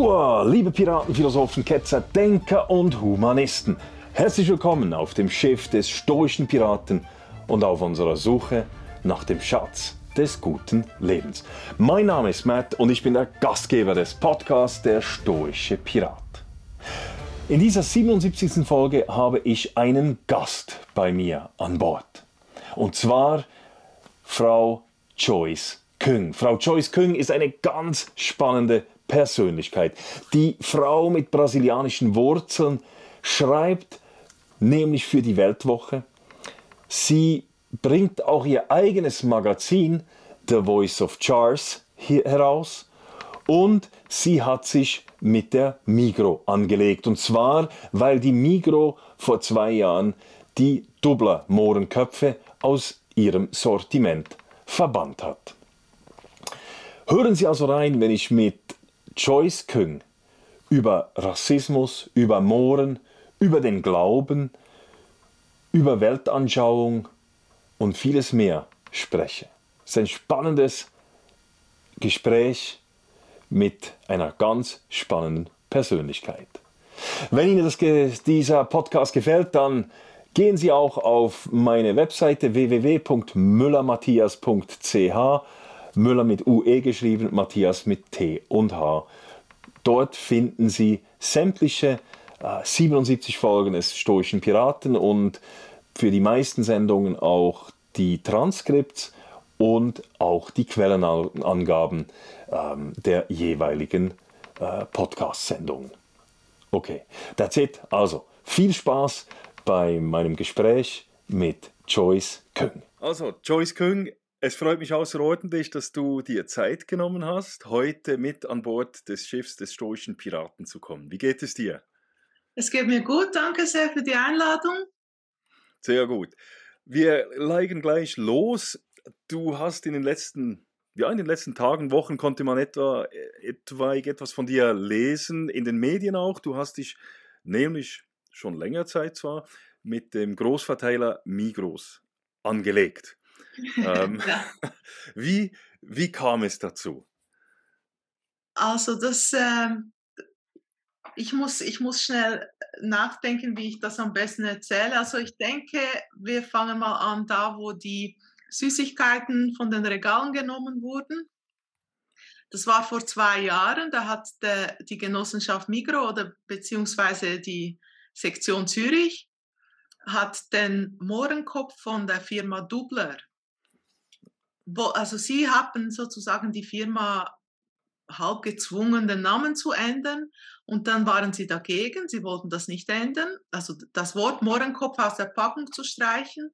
Hua, liebe Piraten, Philosophen, Ketzer, Denker und Humanisten. Herzlich willkommen auf dem Schiff des stoischen Piraten und auf unserer Suche nach dem Schatz des guten Lebens. Mein Name ist Matt und ich bin der Gastgeber des Podcasts Der stoische Pirat. In dieser 77. Folge habe ich einen Gast bei mir an Bord. Und zwar Frau Joyce Küng. Frau Joyce Küng ist eine ganz spannende Persönlichkeit. Die Frau mit brasilianischen Wurzeln schreibt nämlich für die Weltwoche. Sie bringt auch ihr eigenes Magazin, The Voice of Charles, heraus. Und sie hat sich mit der Migro angelegt. Und zwar, weil die Migro vor zwei Jahren die Dubler Mohrenköpfe aus ihrem Sortiment verbannt hat. Hören Sie also rein, wenn ich mit Joyce Küng über Rassismus, über Mohren, über den Glauben, über Weltanschauung und vieles mehr spreche. Es ist ein spannendes Gespräch mit einer ganz spannenden Persönlichkeit. Wenn Ihnen das, dieser Podcast gefällt, dann gehen Sie auch auf meine Webseite www.müllermatthias.ch Müller mit UE geschrieben, Matthias mit T und H. Dort finden Sie sämtliche äh, 77 Folgen des Stoischen Piraten und für die meisten Sendungen auch die Transkripts und auch die Quellenangaben ähm, der jeweiligen äh, Podcast-Sendungen. Okay, that's it. Also, viel Spaß bei meinem Gespräch mit Joyce Küng. Also, Joyce Küng es freut mich außerordentlich, dass du dir Zeit genommen hast, heute mit an Bord des Schiffs des stoischen Piraten zu kommen. Wie geht es dir? Es geht mir gut, danke sehr für die Einladung. Sehr gut. Wir legen gleich los. Du hast in den letzten, ja, in den letzten Tagen, Wochen konnte man etwa, etwaig etwas von dir lesen, in den Medien auch. Du hast dich nämlich schon länger Zeit zwar mit dem Großverteiler Migros angelegt ähm, wie, wie kam es dazu? Also das, äh, ich, muss, ich muss schnell nachdenken, wie ich das am besten erzähle. Also ich denke, wir fangen mal an da, wo die Süßigkeiten von den Regalen genommen wurden. Das war vor zwei Jahren, da hat der, die Genossenschaft Migro oder beziehungsweise die Sektion Zürich hat den Mohrenkopf von der Firma Dubler wo, also sie haben sozusagen die Firma halb gezwungen, den Namen zu ändern. Und dann waren sie dagegen, sie wollten das nicht ändern, also das Wort Mohrenkopf aus der Packung zu streichen.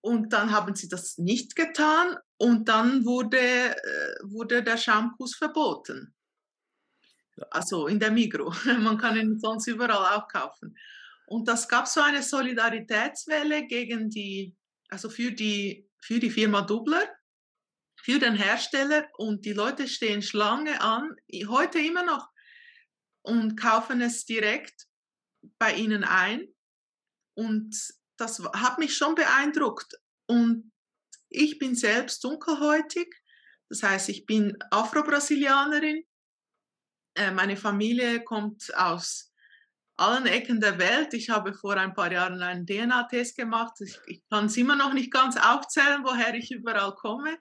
Und dann haben sie das nicht getan und dann wurde, äh, wurde der Schaumkuss verboten. Also in der Migro. Man kann ihn sonst überall auch kaufen. Und das gab so eine Solidaritätswelle gegen die, also für die für die Firma Dubler, für den Hersteller und die Leute stehen Schlange an, heute immer noch, und kaufen es direkt bei ihnen ein. Und das hat mich schon beeindruckt. Und ich bin selbst dunkelhäutig, das heißt, ich bin Afro-Brasilianerin. Äh, meine Familie kommt aus allen Ecken der Welt. Ich habe vor ein paar Jahren einen DNA-Test gemacht. Ich, ich kann es immer noch nicht ganz aufzählen, woher ich überall komme.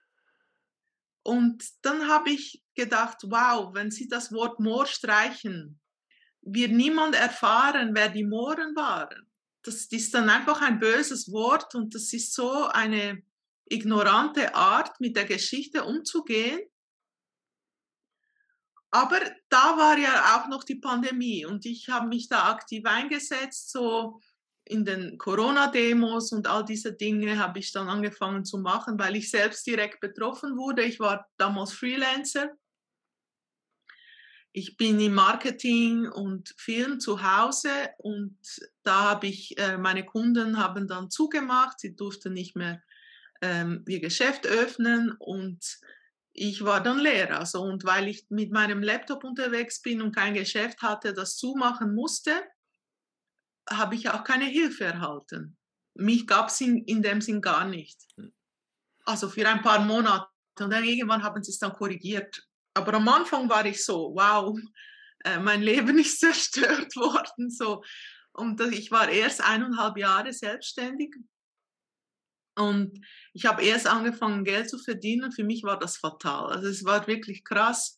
Und dann habe ich gedacht, wow, wenn Sie das Wort Moor streichen, wird niemand erfahren, wer die Mooren waren. Das ist dann einfach ein böses Wort und das ist so eine ignorante Art, mit der Geschichte umzugehen. Aber da war ja auch noch die Pandemie und ich habe mich da aktiv eingesetzt, so in den Corona-Demos und all diese Dinge habe ich dann angefangen zu machen, weil ich selbst direkt betroffen wurde. Ich war damals Freelancer. Ich bin im Marketing und Film zu Hause und da habe ich, äh, meine Kunden haben dann zugemacht, sie durften nicht mehr ähm, ihr Geschäft öffnen und ich war dann leer. Also, und weil ich mit meinem Laptop unterwegs bin und kein Geschäft hatte, das zumachen musste, habe ich auch keine Hilfe erhalten. Mich gab es in, in dem Sinn gar nicht. Hm. Also für ein paar Monate. Und dann irgendwann haben sie es dann korrigiert. aber am Anfang war ich so, wow, äh, mein Leben ist zerstört worden. So. Und ich war erst eineinhalb Jahre selbstständig. Und ich habe erst angefangen, Geld zu verdienen. Für mich war das fatal. Also es war wirklich krass.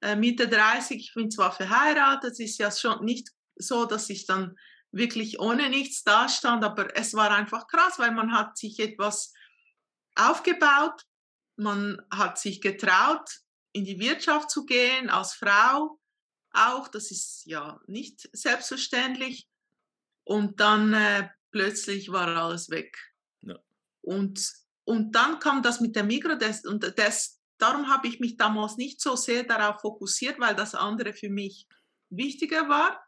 Äh, Mitte 30, ich bin zwar verheiratet, es ist ja schon nicht so, dass ich dann wirklich ohne nichts dastand, aber es war einfach krass, weil man hat sich etwas aufgebaut, man hat sich getraut, in die Wirtschaft zu gehen, als Frau auch, das ist ja nicht selbstverständlich. Und dann äh, plötzlich war alles weg. Und, und dann kam das mit der Mikro, das, und das, darum habe ich mich damals nicht so sehr darauf fokussiert, weil das andere für mich wichtiger war.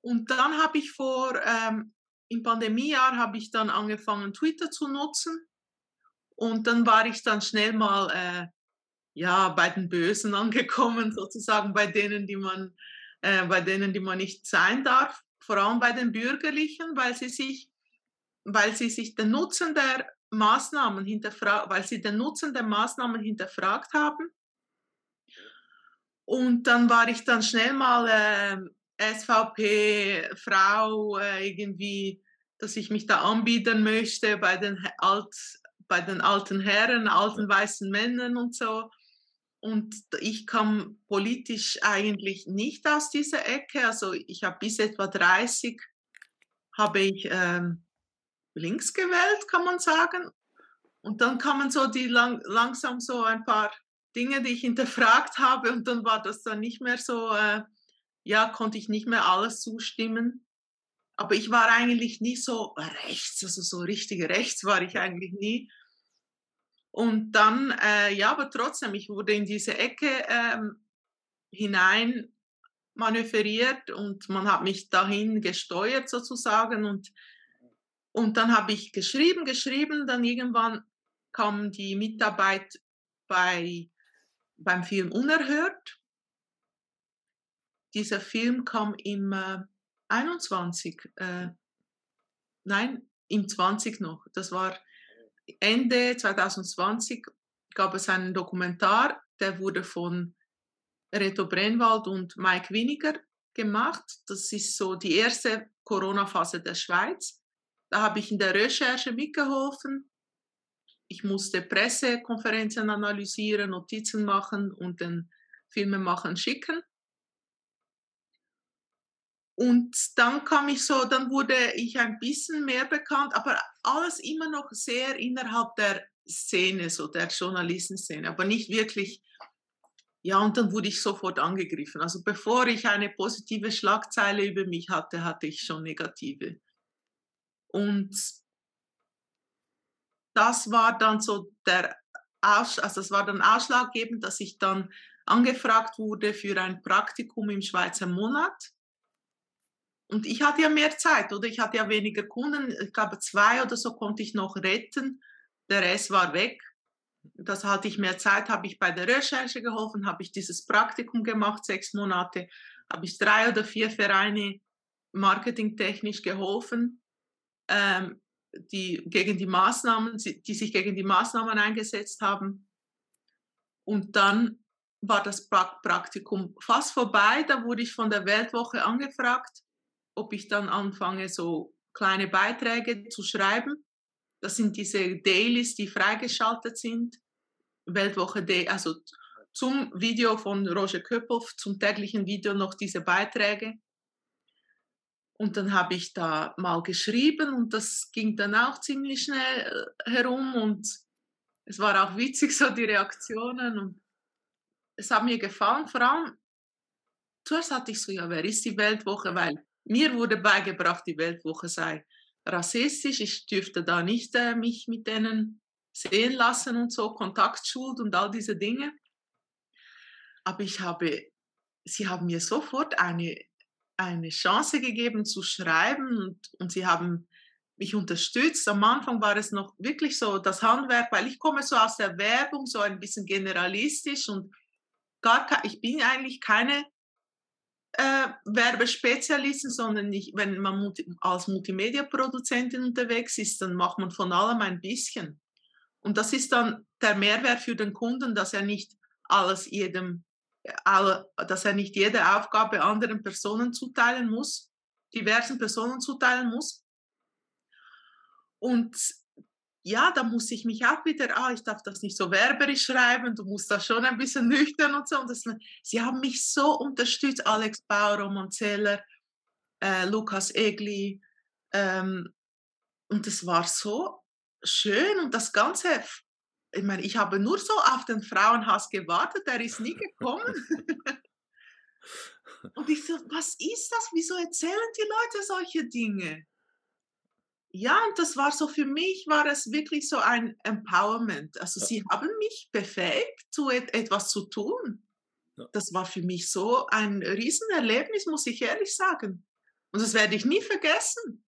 Und dann habe ich vor, ähm, im Pandemiejahr habe ich dann angefangen, Twitter zu nutzen. Und dann war ich dann schnell mal äh, ja, bei den Bösen angekommen, sozusagen bei denen, die man, äh, bei denen, die man nicht sein darf, vor allem bei den Bürgerlichen, weil sie sich, weil sie sich den Nutzen der Maßnahmen hinterfragt, weil sie den Nutzen der Maßnahmen hinterfragt haben. Und dann war ich dann schnell mal äh, SVP-Frau äh, irgendwie, dass ich mich da anbieten möchte bei den, Alt, bei den alten Herren, alten weißen Männern und so. Und ich kam politisch eigentlich nicht aus dieser Ecke. Also ich habe bis etwa 30 habe ich ähm, links gewählt, kann man sagen. Und dann kamen so die lang, langsam so ein paar Dinge, die ich hinterfragt habe. Und dann war das dann nicht mehr so, äh, ja, konnte ich nicht mehr alles zustimmen. Aber ich war eigentlich nie so rechts, also so richtig rechts war ich eigentlich nie. Und dann, äh, ja, aber trotzdem, ich wurde in diese Ecke ähm, hinein manövriert und man hat mich dahin gesteuert sozusagen und, und dann habe ich geschrieben, geschrieben, dann irgendwann kam die Mitarbeit bei, beim Film Unerhört. Dieser Film kam im äh, 21, äh, nein, im 20 noch. Das war Ende 2020 gab es einen Dokumentar, der wurde von Reto Brennwald und Mike Winiger gemacht. Das ist so die erste Corona-Phase der Schweiz. Da habe ich in der Recherche mitgeholfen. Ich musste Pressekonferenzen analysieren, Notizen machen und den Filmemachern schicken. Und dann kam ich so, dann wurde ich ein bisschen mehr bekannt, aber alles immer noch sehr innerhalb der Szene, so der Journalistenszene, aber nicht wirklich. Ja, und dann wurde ich sofort angegriffen. Also bevor ich eine positive Schlagzeile über mich hatte, hatte ich schon negative. Und das war dann so der Aus, also das war dann ausschlaggebend, dass ich dann angefragt wurde für ein Praktikum im Schweizer Monat und ich hatte ja mehr Zeit, oder? Ich hatte ja weniger Kunden. Ich glaube, zwei oder so konnte ich noch retten. Der Rest war weg. Das hatte ich mehr Zeit, habe ich bei der Recherche geholfen, habe ich dieses Praktikum gemacht, sechs Monate, habe ich drei oder vier Vereine marketingtechnisch geholfen, ähm, die gegen die Maßnahmen, die sich gegen die Maßnahmen eingesetzt haben. Und dann war das Praktikum fast vorbei. Da wurde ich von der Weltwoche angefragt ob ich dann anfange, so kleine Beiträge zu schreiben. Das sind diese Dailies, die freigeschaltet sind. Weltwoche Day, also zum Video von Roger Köphoff, zum täglichen Video noch diese Beiträge. Und dann habe ich da mal geschrieben und das ging dann auch ziemlich schnell äh, herum und es war auch witzig, so die Reaktionen und es hat mir gefallen, vor allem, zuerst hatte ich so, ja, wer ist die Weltwoche, weil mir wurde beigebracht, die Weltwoche sei rassistisch. Ich dürfte da nicht äh, mich mit denen sehen lassen und so, Kontaktschuld und all diese Dinge. Aber ich habe, sie haben mir sofort eine, eine Chance gegeben zu schreiben und, und sie haben mich unterstützt. Am Anfang war es noch wirklich so das Handwerk, weil ich komme so aus der Werbung, so ein bisschen generalistisch und gar ich bin eigentlich keine äh, Werbespezialisten, sondern nicht, wenn man als Multimedia-Produzentin unterwegs ist, dann macht man von allem ein bisschen. Und das ist dann der Mehrwert für den Kunden, dass er nicht alles jedem, dass er nicht jede Aufgabe anderen Personen zuteilen muss, diversen Personen zuteilen muss. Und ja, da muss ich mich auch wieder, ah, ich darf das nicht so werberisch schreiben, du musst das schon ein bisschen nüchtern und so. Und das, sie haben mich so unterstützt, Alex Bauer, Roman Zeller, äh, Lukas Egli. Ähm, und es war so schön und das Ganze, ich meine, ich habe nur so auf den Frauenhass gewartet, der ist nie gekommen. und ich so, was ist das? Wieso erzählen die Leute solche Dinge? Ja, und das war so für mich, war es wirklich so ein Empowerment. Also ja. sie haben mich befähigt, zu et etwas zu tun. Ja. Das war für mich so ein Riesenerlebnis, muss ich ehrlich sagen. Und das werde ich nie vergessen.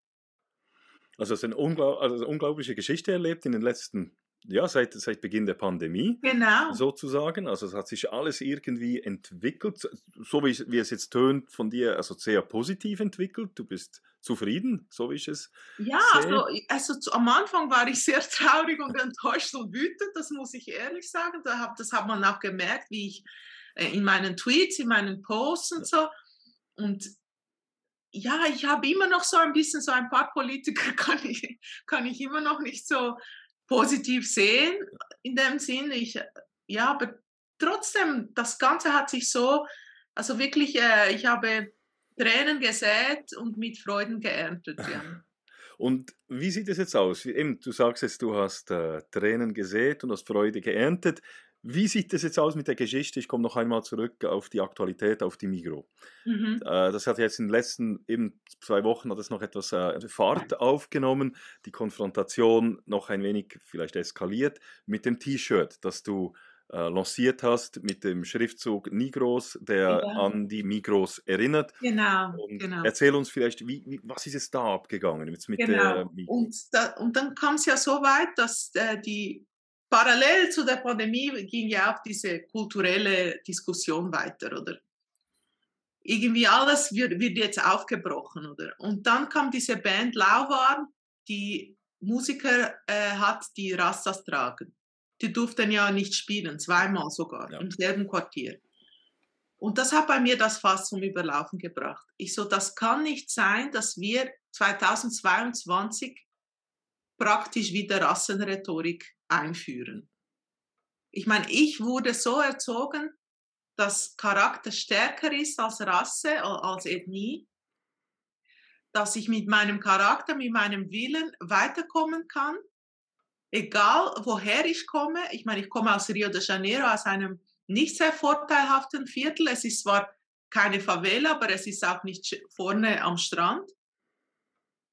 Also, es ist eine, unglaub also eine unglaubliche Geschichte erlebt in den letzten ja, seit, seit Beginn der Pandemie. Genau. Sozusagen. Also es hat sich alles irgendwie entwickelt, so wie, wie es jetzt tönt von dir, also sehr positiv entwickelt. Du bist zufrieden, so wie ich es Ja, sehe. also, also am Anfang war ich sehr traurig und enttäuscht und wütend, das muss ich ehrlich sagen. Da hab, das hat man auch gemerkt, wie ich äh, in meinen Tweets, in meinen Posts und so. Und ja, ich habe immer noch so ein bisschen, so ein paar Politiker kann ich, kann ich immer noch nicht so positiv sehen in dem Sinn. Ich, ja, aber trotzdem, das Ganze hat sich so, also wirklich, äh, ich habe Tränen gesät und mit Freuden geerntet. Ja. Und wie sieht es jetzt aus? Eben, du sagst jetzt, du hast äh, Tränen gesät und hast Freude geerntet. Wie sieht es jetzt aus mit der Geschichte? Ich komme noch einmal zurück auf die Aktualität, auf die Migro. Mhm. Äh, das hat jetzt in den letzten eben zwei Wochen hat es noch etwas äh, Fahrt aufgenommen, die Konfrontation noch ein wenig vielleicht eskaliert mit dem T-Shirt, das du äh, lanciert hast mit dem Schriftzug Migros, der ja. an die Migros erinnert. Genau, und genau. Erzähl uns vielleicht, wie, wie, was ist es da abgegangen mit, mit genau. und, da, und dann kam es ja so weit, dass äh, die parallel zu der Pandemie ging ja auch diese kulturelle Diskussion weiter, oder? Irgendwie alles wird, wird jetzt aufgebrochen, oder? Und dann kam diese Band Lauwarm, die Musiker äh, hat, die Rastas tragen. Die durften ja nicht spielen, zweimal sogar, ja. im selben Quartier. Und das hat bei mir das Fass zum Überlaufen gebracht. Ich so, das kann nicht sein, dass wir 2022 praktisch wieder Rassenrhetorik einführen. Ich meine, ich wurde so erzogen, dass Charakter stärker ist als Rasse, als Ethnie, dass ich mit meinem Charakter, mit meinem Willen weiterkommen kann, egal woher ich komme. Ich meine, ich komme aus Rio de Janeiro, aus einem nicht sehr vorteilhaften Viertel. Es ist zwar keine Favela, aber es ist auch nicht vorne am Strand.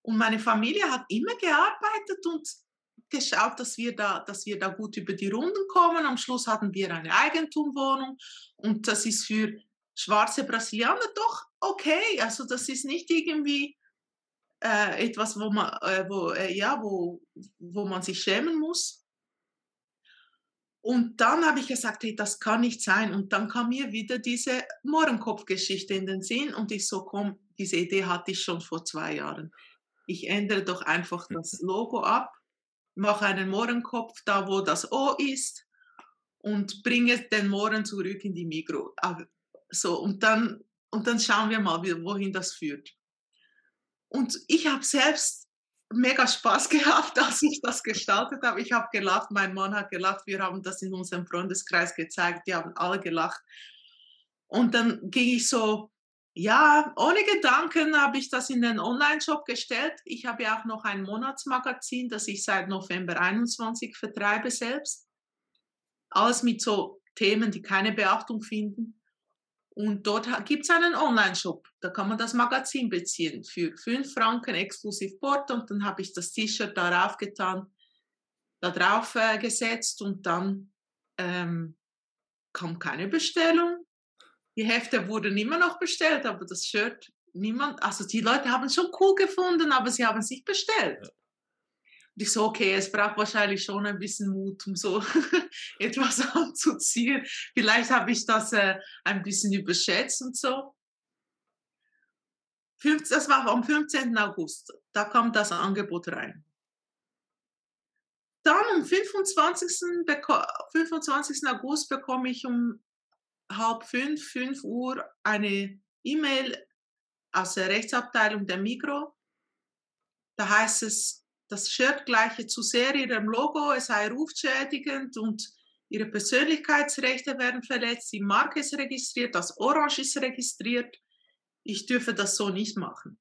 Und meine Familie hat immer gearbeitet und geschaut, dass wir, da, dass wir da gut über die Runden kommen. Am Schluss hatten wir eine Eigentumwohnung und das ist für schwarze Brasilianer doch okay. Also das ist nicht irgendwie äh, etwas, wo man, äh, wo, äh, ja, wo, wo man sich schämen muss. Und dann habe ich gesagt, hey, das kann nicht sein. Und dann kam mir wieder diese Mohrenkopf-Geschichte in den Sinn und ich so, komm, diese Idee hatte ich schon vor zwei Jahren. Ich ändere doch einfach das Logo ab mache einen Mohrenkopf da, wo das O ist und bringe den Mohren zurück in die Mikro. So, und dann, und dann schauen wir mal, wohin das führt. Und ich habe selbst mega Spaß gehabt, als ich das gestaltet habe. Ich habe gelacht, mein Mann hat gelacht, wir haben das in unserem Freundeskreis gezeigt, die haben alle gelacht. Und dann ging ich so ja, ohne Gedanken habe ich das in den Online-Shop gestellt. Ich habe ja auch noch ein Monatsmagazin, das ich seit November 21 vertreibe selbst. Alles mit so Themen, die keine Beachtung finden. Und dort gibt es einen Online-Shop. Da kann man das Magazin beziehen für 5 Franken exklusiv Port. Und dann habe ich das T-Shirt darauf getan, da drauf äh, gesetzt und dann ähm, kam keine Bestellung. Die Hefte wurden immer noch bestellt, aber das Shirt niemand, also die Leute haben es schon cool gefunden, aber sie haben es nicht bestellt. Ja. Und ich so, okay, es braucht wahrscheinlich schon ein bisschen Mut, um so etwas anzuziehen. Vielleicht habe ich das äh, ein bisschen überschätzt und so. Das war am 15. August. Da kam das Angebot rein. dann am 25. 25. August bekomme ich um halb fünf, fünf Uhr eine E-Mail aus der Rechtsabteilung der Migro. Da heißt es, das Shirt gleiche zu sehr ihrem Logo, es sei rufschädigend und ihre Persönlichkeitsrechte werden verletzt, die Marke ist registriert, das Orange ist registriert. Ich dürfe das so nicht machen.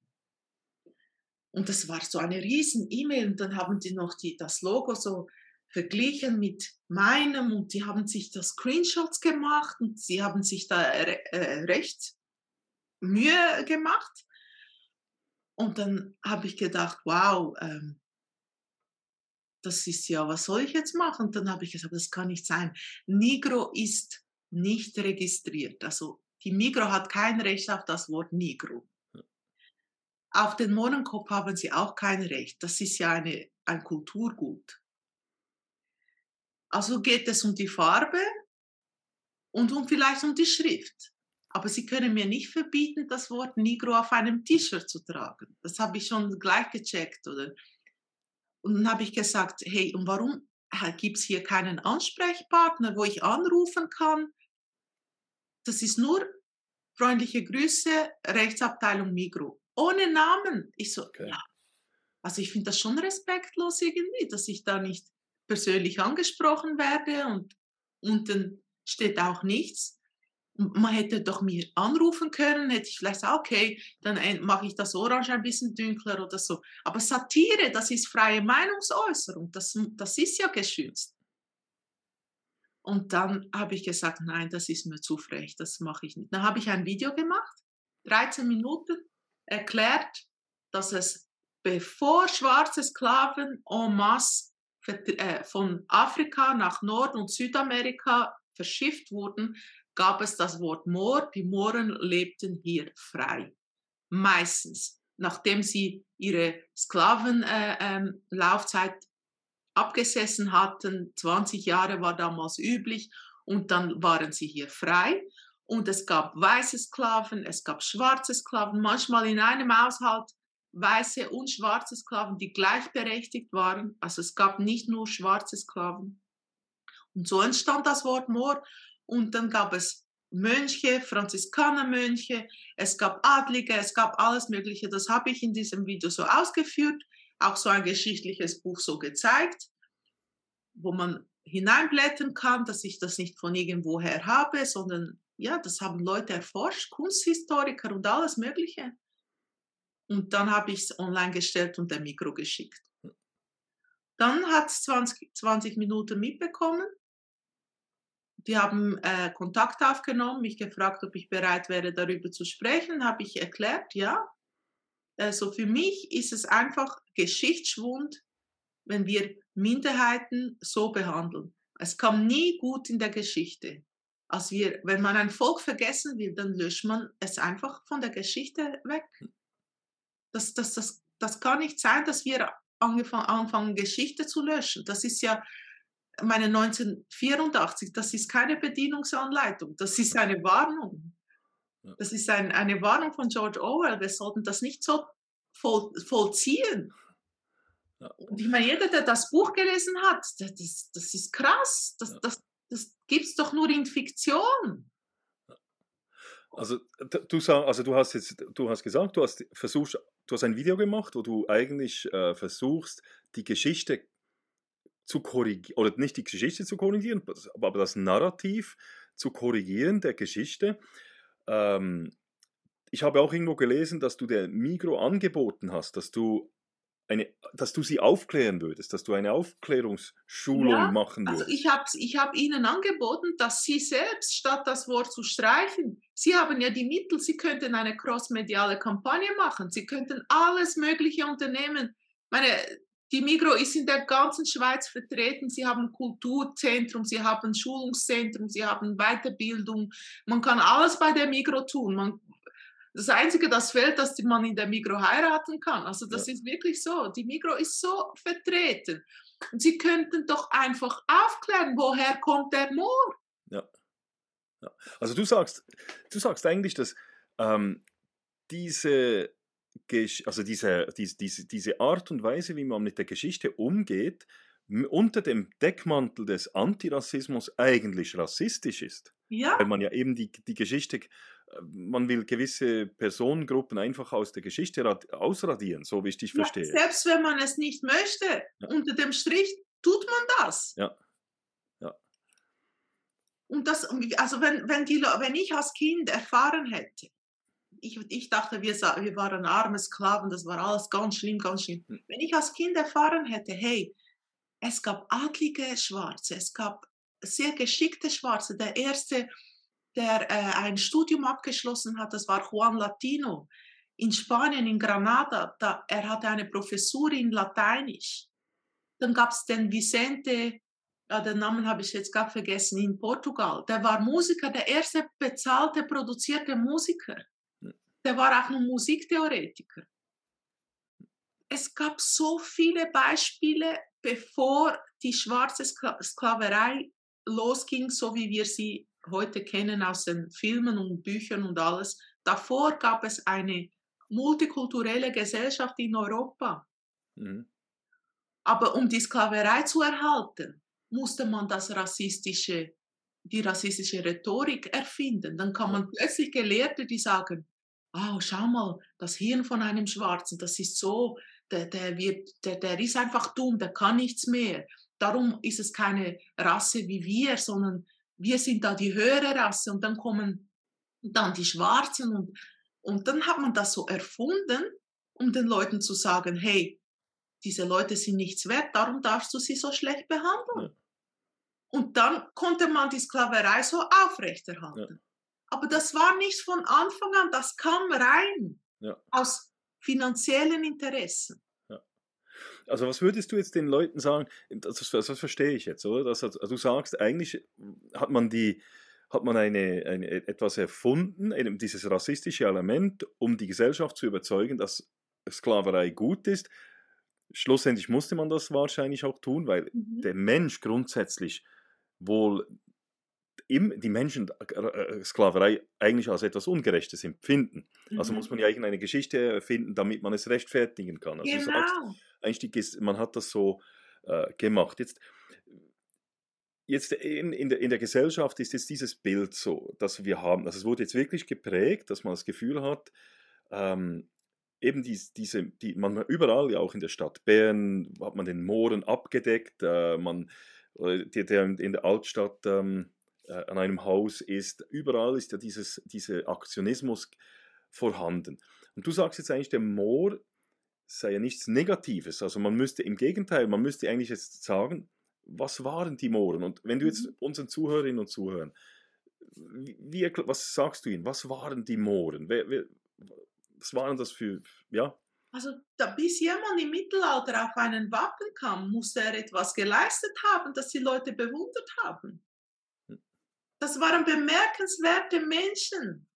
Und das war so eine riesen E-Mail und dann haben die noch die, das Logo so verglichen mit meinem und die haben sich da Screenshots gemacht und sie haben sich da re äh, recht Mühe gemacht. Und dann habe ich gedacht, wow, ähm, das ist ja, was soll ich jetzt machen? Und dann habe ich gesagt, das kann nicht sein. Nigro ist nicht registriert. Also die Migro hat kein Recht auf das Wort Nigro. Auf den Mohrenkopf haben sie auch kein Recht. Das ist ja eine, ein Kulturgut. Also geht es um die Farbe und um vielleicht um die Schrift. Aber Sie können mir nicht verbieten, das Wort Negro auf einem T-Shirt zu tragen. Das habe ich schon gleich gecheckt. Oder? Und dann habe ich gesagt, hey, und warum gibt es hier keinen Ansprechpartner, wo ich anrufen kann? Das ist nur freundliche Grüße, Rechtsabteilung Migro ohne Namen. Ich so, okay. ja. Also ich finde das schon respektlos irgendwie, dass ich da nicht persönlich angesprochen werde und unten steht auch nichts. Man hätte doch mir anrufen können, hätte ich vielleicht gesagt, okay, dann mache ich das Orange ein bisschen dünkler oder so. Aber Satire, das ist freie Meinungsäußerung, das, das ist ja geschützt. Und dann habe ich gesagt, nein, das ist mir zu frech, das mache ich nicht. Dann habe ich ein Video gemacht, 13 Minuten, erklärt, dass es bevor schwarze Sklaven en masse von Afrika nach Nord- und Südamerika verschifft wurden, gab es das Wort Moor. Die Mohren lebten hier frei. Meistens, nachdem sie ihre Sklavenlaufzeit äh, ähm, abgesessen hatten, 20 Jahre war damals üblich, und dann waren sie hier frei. Und es gab weiße Sklaven, es gab schwarze Sklaven, manchmal in einem Haushalt weiße und schwarze Sklaven, die gleichberechtigt waren. Also es gab nicht nur schwarze Sklaven. Und so entstand das Wort Moor. Und dann gab es Mönche, Franziskanermönche, es gab Adlige, es gab alles Mögliche. Das habe ich in diesem Video so ausgeführt, auch so ein geschichtliches Buch so gezeigt, wo man hineinblättern kann, dass ich das nicht von irgendwoher habe, sondern ja, das haben Leute erforscht, Kunsthistoriker und alles Mögliche. Und dann habe ich es online gestellt und der Mikro geschickt. Hm. Dann hat es 20, 20 Minuten mitbekommen. Die haben äh, Kontakt aufgenommen, mich gefragt, ob ich bereit wäre, darüber zu sprechen. Habe ich erklärt, ja. Also für mich ist es einfach Geschichtsschwund, wenn wir Minderheiten so behandeln. Es kam nie gut in der Geschichte. Als wir, wenn man ein Volk vergessen will, dann löscht man es einfach von der Geschichte weg. Das, das, das, das kann nicht sein, dass wir angefangen, anfangen, Geschichte zu löschen. Das ist ja meine 1984, das ist keine Bedienungsanleitung, das ist eine Warnung. Das ist ein, eine Warnung von George Orwell. Wir sollten das nicht so voll, vollziehen. Und ich meine, jeder, der das Buch gelesen hat, das, das ist krass. Das, das, das gibt es doch nur in Fiktion. Also du, also du hast jetzt, du hast gesagt, du hast versucht, du hast ein Video gemacht, wo du eigentlich äh, versuchst, die Geschichte zu korrigieren, oder nicht die Geschichte zu korrigieren, aber das Narrativ zu korrigieren der Geschichte. Ähm, ich habe auch irgendwo gelesen, dass du der Migro angeboten hast, dass du eine, dass du sie aufklären würdest, dass du eine Aufklärungsschulung ja, machen also würdest. Also ich habe ich hab ihnen angeboten, dass sie selbst, statt das Wort zu streichen, sie haben ja die Mittel, sie könnten eine crossmediale Kampagne machen, sie könnten alles Mögliche unternehmen. Meine, die Migro ist in der ganzen Schweiz vertreten. Sie haben Kulturzentrum, sie haben Schulungszentrum, sie haben Weiterbildung. Man kann alles bei der Migro tun. Man das Einzige, das fehlt, dass man in der Migro heiraten kann. Also das ja. ist wirklich so. Die Migro ist so vertreten. Und Sie könnten doch einfach aufklären, woher kommt der Moor? Ja. ja. Also du sagst, du sagst eigentlich, dass ähm, diese, also diese, diese, diese, Art und Weise, wie man mit der Geschichte umgeht, unter dem Deckmantel des Antirassismus eigentlich rassistisch ist. Ja. Weil man ja eben die, die Geschichte, man will gewisse Personengruppen einfach aus der Geschichte ausradieren, so wie ich dich ja, verstehe. Selbst wenn man es nicht möchte, ja. unter dem Strich tut man das. Ja. ja. Und das, also wenn, wenn, die, wenn ich als Kind erfahren hätte, ich, ich dachte, wir, wir waren arme Sklaven, das war alles ganz schlimm, ganz schlimm. Hm. Wenn ich als Kind erfahren hätte, hey, es gab adlige Schwarze, es gab sehr geschickte Schwarze. Der erste, der äh, ein Studium abgeschlossen hat, das war Juan Latino in Spanien, in Granada. Da, er hatte eine Professur in Lateinisch. Dann gab es den Vicente, ja, den Namen habe ich jetzt gerade vergessen, in Portugal. Der war Musiker, der erste bezahlte, produzierte Musiker. Der war auch ein Musiktheoretiker. Es gab so viele Beispiele, bevor die schwarze Sklaverei losging, so wie wir sie heute kennen aus den Filmen und Büchern und alles. Davor gab es eine multikulturelle Gesellschaft in Europa. Mhm. Aber um die Sklaverei zu erhalten, musste man das rassistische, die rassistische Rhetorik erfinden. Dann kann man plötzlich Gelehrte, die sagen, oh, schau mal, das Hirn von einem Schwarzen, das ist so, der, der, wird, der, der ist einfach dumm, der kann nichts mehr. Darum ist es keine Rasse wie wir, sondern wir sind da die höhere Rasse und dann kommen dann die Schwarzen und, und dann hat man das so erfunden, um den Leuten zu sagen, hey, diese Leute sind nichts wert, darum darfst du sie so schlecht behandeln. Ja. Und dann konnte man die Sklaverei so aufrechterhalten. Ja. Aber das war nicht von Anfang an, das kam rein ja. aus finanziellen Interessen. Also was würdest du jetzt den Leuten sagen, das, das, das verstehe ich jetzt, oder? Das, also du sagst, eigentlich hat man die, hat man eine, eine, etwas erfunden, dieses rassistische Element, um die Gesellschaft zu überzeugen, dass Sklaverei gut ist. Schlussendlich musste man das wahrscheinlich auch tun, weil mhm. der Mensch grundsätzlich wohl im, die Menschen äh, äh, Sklaverei eigentlich als etwas Ungerechtes empfinden. Also mhm. Also muss man ja irgendeine Geschichte erfinden, damit man es rechtfertigen kann. Also genau. sagst, eigentlich man hat das so äh, gemacht. Jetzt, jetzt in, in, der, in der Gesellschaft ist jetzt dieses Bild so, dass wir haben, also es wurde jetzt wirklich geprägt, dass man das Gefühl hat, ähm, eben die, diese, die, man überall, ja auch in der Stadt Bern, hat man den Mooren abgedeckt, äh, man, der, der in der Altstadt ähm, äh, an einem Haus ist, überall ist ja dieses, dieser Aktionismus vorhanden. Und du sagst jetzt eigentlich, der Moor sei ja nichts Negatives. Also man müsste im Gegenteil, man müsste eigentlich jetzt sagen, was waren die Mohren? Und wenn du jetzt mhm. unseren Zuhörerinnen und Zuhörern, wie, was sagst du ihnen? Was waren die Mohren? Wer, wer, was waren das für, ja? Also da, bis jemand im Mittelalter auf einen Wappen kam, musste er etwas geleistet haben, das die Leute bewundert haben. Das waren bemerkenswerte Menschen.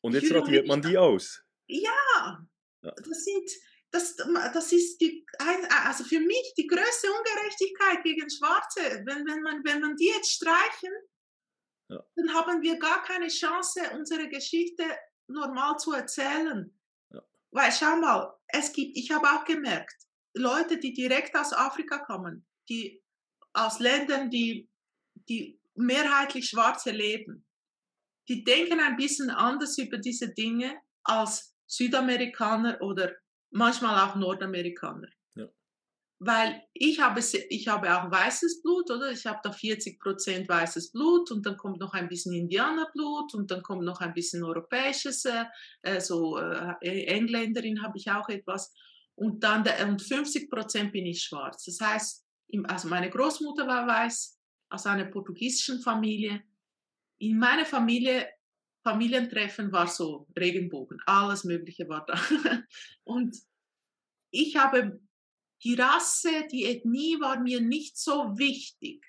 Und jetzt radiert man die aus. Ja, ja. Das sind, das, das ist die, also für mich die größte Ungerechtigkeit gegen Schwarze. Wenn, wenn, man, wenn man die jetzt streichen, ja. dann haben wir gar keine Chance, unsere Geschichte normal zu erzählen. Ja. Weil schau mal, es gibt, ich habe auch gemerkt, Leute, die direkt aus Afrika kommen, die aus Ländern, die, die mehrheitlich Schwarze leben, die denken ein bisschen anders über diese Dinge als Südamerikaner oder manchmal auch Nordamerikaner. Ja. Weil ich habe, ich habe auch weißes Blut, oder? Ich habe da 40 Prozent weißes Blut und dann kommt noch ein bisschen Indianerblut und dann kommt noch ein bisschen europäisches, äh, so äh, Engländerin habe ich auch etwas. Und dann der, und 50 Prozent bin ich schwarz. Das heißt, also meine Großmutter war weiß, aus einer portugiesischen Familie. In meiner Familie Familientreffen war so Regenbogen, alles Mögliche war da. Und ich habe die Rasse, die Ethnie war mir nicht so wichtig.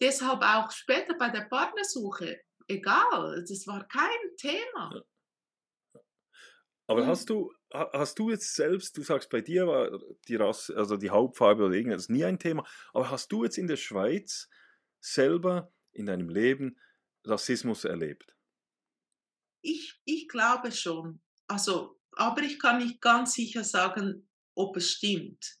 Deshalb auch später bei der Partnersuche, egal, das war kein Thema. Aber Und, hast du, hast du jetzt selbst, du sagst, bei dir war die Rasse, also die Hauptfarbe oder irgendwas nie ein Thema, aber hast du jetzt in der Schweiz selber in deinem Leben Rassismus erlebt? Ich, ich glaube schon. Also, aber ich kann nicht ganz sicher sagen, ob es stimmt.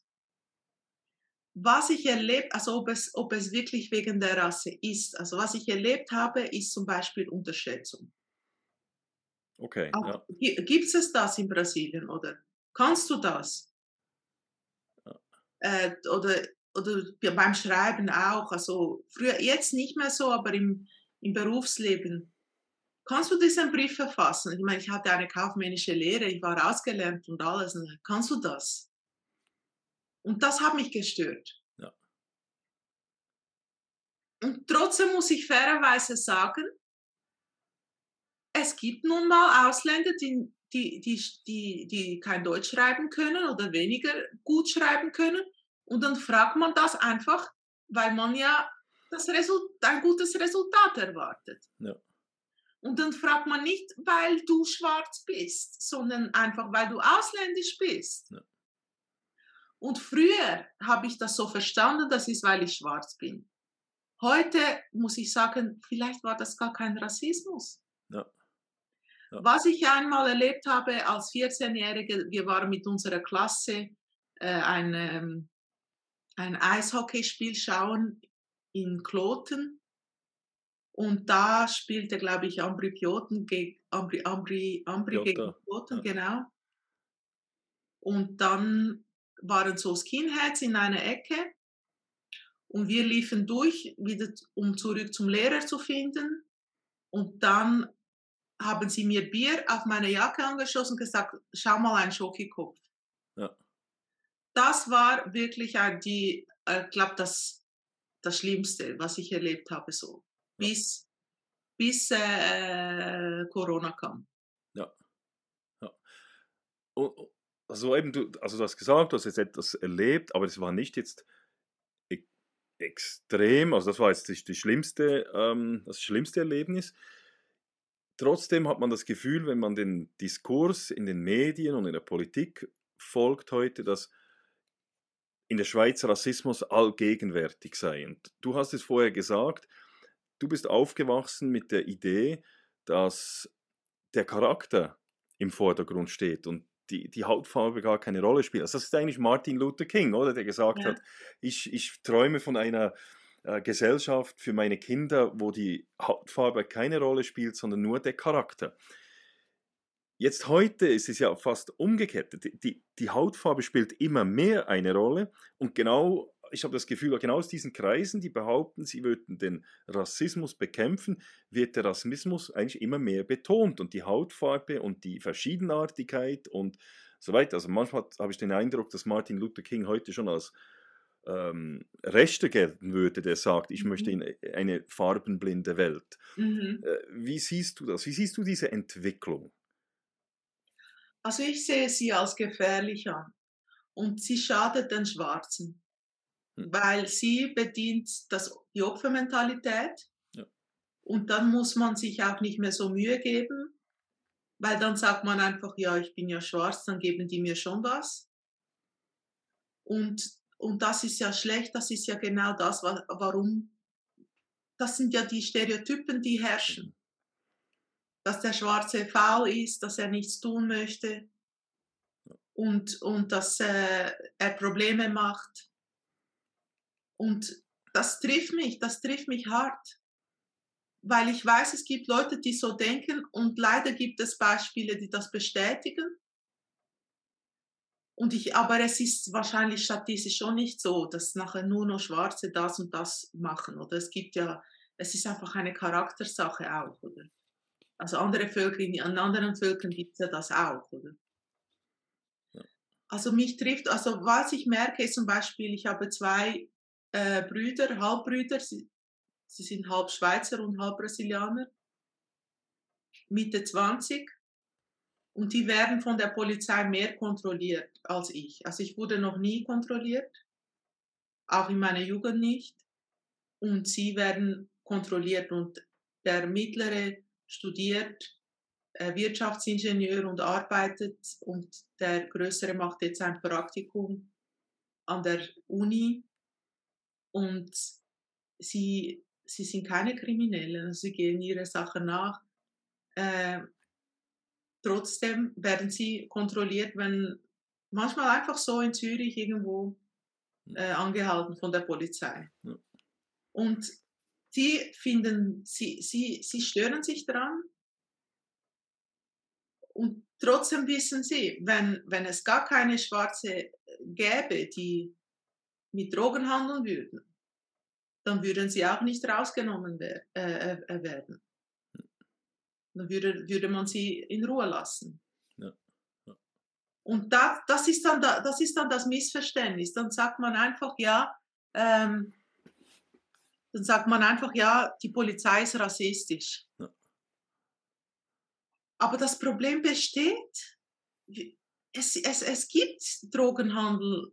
was ich erlebt, also ob es, ob es wirklich wegen der Rasse ist, also was ich erlebt habe, ist zum Beispiel Unterschätzung. Okay. Ja. Gibt es das in Brasilien oder kannst du das? Ja. Äh, oder, oder beim Schreiben auch, also früher, jetzt nicht mehr so, aber im, im Berufsleben. Kannst du diesen Brief verfassen? Ich meine, ich hatte eine kaufmännische Lehre, ich war ausgelernt und alles. Kannst du das? Und das hat mich gestört. Ja. Und trotzdem muss ich fairerweise sagen, es gibt nun mal Ausländer, die, die, die, die, die kein Deutsch schreiben können oder weniger gut schreiben können. Und dann fragt man das einfach, weil man ja das Result ein gutes Resultat erwartet. Ja. Und dann fragt man nicht, weil du schwarz bist, sondern einfach, weil du ausländisch bist. Ja. Und früher habe ich das so verstanden, das ist, weil ich schwarz bin. Heute muss ich sagen, vielleicht war das gar kein Rassismus. Ja. Ja. Was ich einmal erlebt habe als 14-Jährige, wir waren mit unserer Klasse äh, ein, ähm, ein Eishockeyspiel schauen in Kloten. Und da spielte, glaube ich, Ambri Pioten gegen Ambri, Ambri, Ambri gegen Kloten, ja. genau. Und dann waren so Skinheads in einer Ecke und wir liefen durch, wieder, um zurück zum Lehrer zu finden. Und dann haben sie mir Bier auf meine Jacke angeschossen und gesagt, schau mal ein Schokikopf. Das war wirklich die, ich äh, glaube, das, das Schlimmste, was ich erlebt habe, so. Bis, bis äh, Corona kam. Ja. ja. Und, also eben, du, also du hast gesagt, du hast jetzt etwas erlebt, aber es war nicht jetzt e extrem, also das war jetzt die, die schlimmste, ähm, das schlimmste Erlebnis. Trotzdem hat man das Gefühl, wenn man den Diskurs in den Medien und in der Politik folgt heute, dass in der Schweiz Rassismus allgegenwärtig sei. Und du hast es vorher gesagt, du bist aufgewachsen mit der Idee, dass der Charakter im Vordergrund steht und die, die Hautfarbe gar keine Rolle spielt. Also das ist eigentlich Martin Luther King, oder? Der gesagt ja. hat, ich, ich träume von einer äh, Gesellschaft für meine Kinder, wo die Hautfarbe keine Rolle spielt, sondern nur der Charakter. Jetzt heute ist es ja fast umgekehrt. Die, die, Hautfarbe spielt immer mehr eine Rolle und genau ich habe das Gefühl, genau aus diesen Kreisen, die behaupten, sie würden den Rassismus bekämpfen, wird der Rassismus eigentlich immer mehr betont und die Hautfarbe und die Verschiedenartigkeit und so weiter. Also manchmal habe ich den Eindruck, dass Martin Luther King heute schon als ähm, Rechte gelten würde, der sagt, ich mhm. möchte in eine farbenblinde Welt. Mhm. Äh, wie siehst du das? Wie siehst du diese Entwicklung? Also ich sehe sie als gefährlich an und sie schadet den Schwarzen. Hm. weil sie bedient das, die Opfermentalität. Ja. Und dann muss man sich auch nicht mehr so Mühe geben, weil dann sagt man einfach, ja, ich bin ja schwarz, dann geben die mir schon was. Und, und das ist ja schlecht, das ist ja genau das, warum, das sind ja die Stereotypen, die herrschen. Dass der Schwarze faul ist, dass er nichts tun möchte und, und dass äh, er Probleme macht und das trifft mich, das trifft mich hart, weil ich weiß, es gibt Leute, die so denken und leider gibt es Beispiele, die das bestätigen. Und ich, aber es ist wahrscheinlich statistisch schon nicht so, dass nachher nur noch Schwarze das und das machen. Oder es gibt ja, es ist einfach eine Charaktersache auch, oder? Also andere Völker, an anderen Völkern gibt es ja das auch, oder? Also mich trifft, also was ich merke ist zum Beispiel, ich habe zwei äh, Brüder, Halbbrüder, sie, sie sind halb Schweizer und halb Brasilianer, Mitte 20. Und die werden von der Polizei mehr kontrolliert als ich. Also ich wurde noch nie kontrolliert, auch in meiner Jugend nicht. Und sie werden kontrolliert und der mittlere studiert äh, Wirtschaftsingenieur und arbeitet und der größere macht jetzt ein Praktikum an der Uni und sie, sie sind keine Kriminellen, also sie gehen ihre Sachen nach. Äh, trotzdem werden sie kontrolliert, wenn manchmal einfach so in Zürich irgendwo hm. äh, angehalten von der Polizei. Ja. Und die finden, sie, sie, sie stören sich daran. Und trotzdem wissen sie, wenn, wenn es gar keine Schwarze gäbe, die mit Drogen handeln würden, dann würden sie auch nicht rausgenommen wer äh, äh werden. Dann würde, würde man sie in Ruhe lassen. Ja. Ja. Und da, das, ist dann da, das ist dann das Missverständnis. Dann sagt man einfach, ja, ähm, dann sagt man einfach, ja, die Polizei ist rassistisch. Ja. Aber das Problem besteht, es, es, es gibt Drogenhandel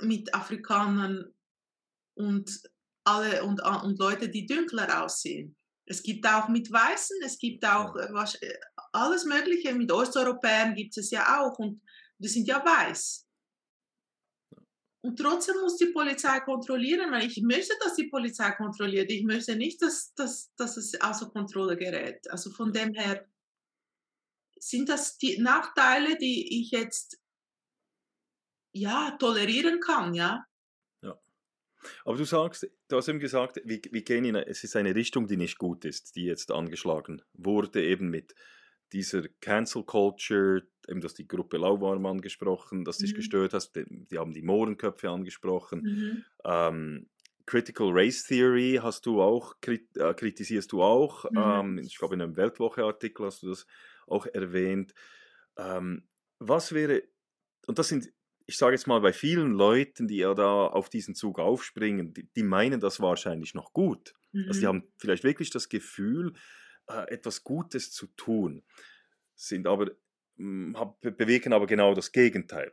mit Afrikanern und, alle, und, und Leute, die dunkler aussehen. Es gibt auch mit Weißen, es gibt auch. Äh, was, äh, alles Mögliche. Mit Osteuropäern gibt es ja auch und die sind ja weiß. Und trotzdem muss die Polizei kontrollieren, weil ich möchte, dass die Polizei kontrolliert. Ich möchte nicht, dass, dass, dass es außer Kontrolle gerät. Also von dem her sind das die Nachteile, die ich jetzt ja tolerieren kann, ja. Ja. Aber du sagst, du hast eben gesagt, wir, wir gehen in, es ist eine Richtung, die nicht gut ist, die jetzt angeschlagen wurde, eben mit dieser Cancel Culture, eben dass die Gruppe Lauwarm angesprochen, dass dich mhm. gestört hast, die, die, haben die Mohrenköpfe angesprochen. Mhm. Ähm, Critical Race Theory hast du auch, äh, kritisierst du auch. Mhm. Ähm, ich glaube, in einem Weltwoche-Artikel hast du das auch erwähnt. Ähm, was wäre, und das sind, ich sage jetzt mal, bei vielen Leuten, die ja da auf diesen Zug aufspringen, die, die meinen das wahrscheinlich noch gut. Also die mhm. haben vielleicht wirklich das Gefühl, äh, etwas Gutes zu tun, sind aber, hm, bewegen aber genau das Gegenteil.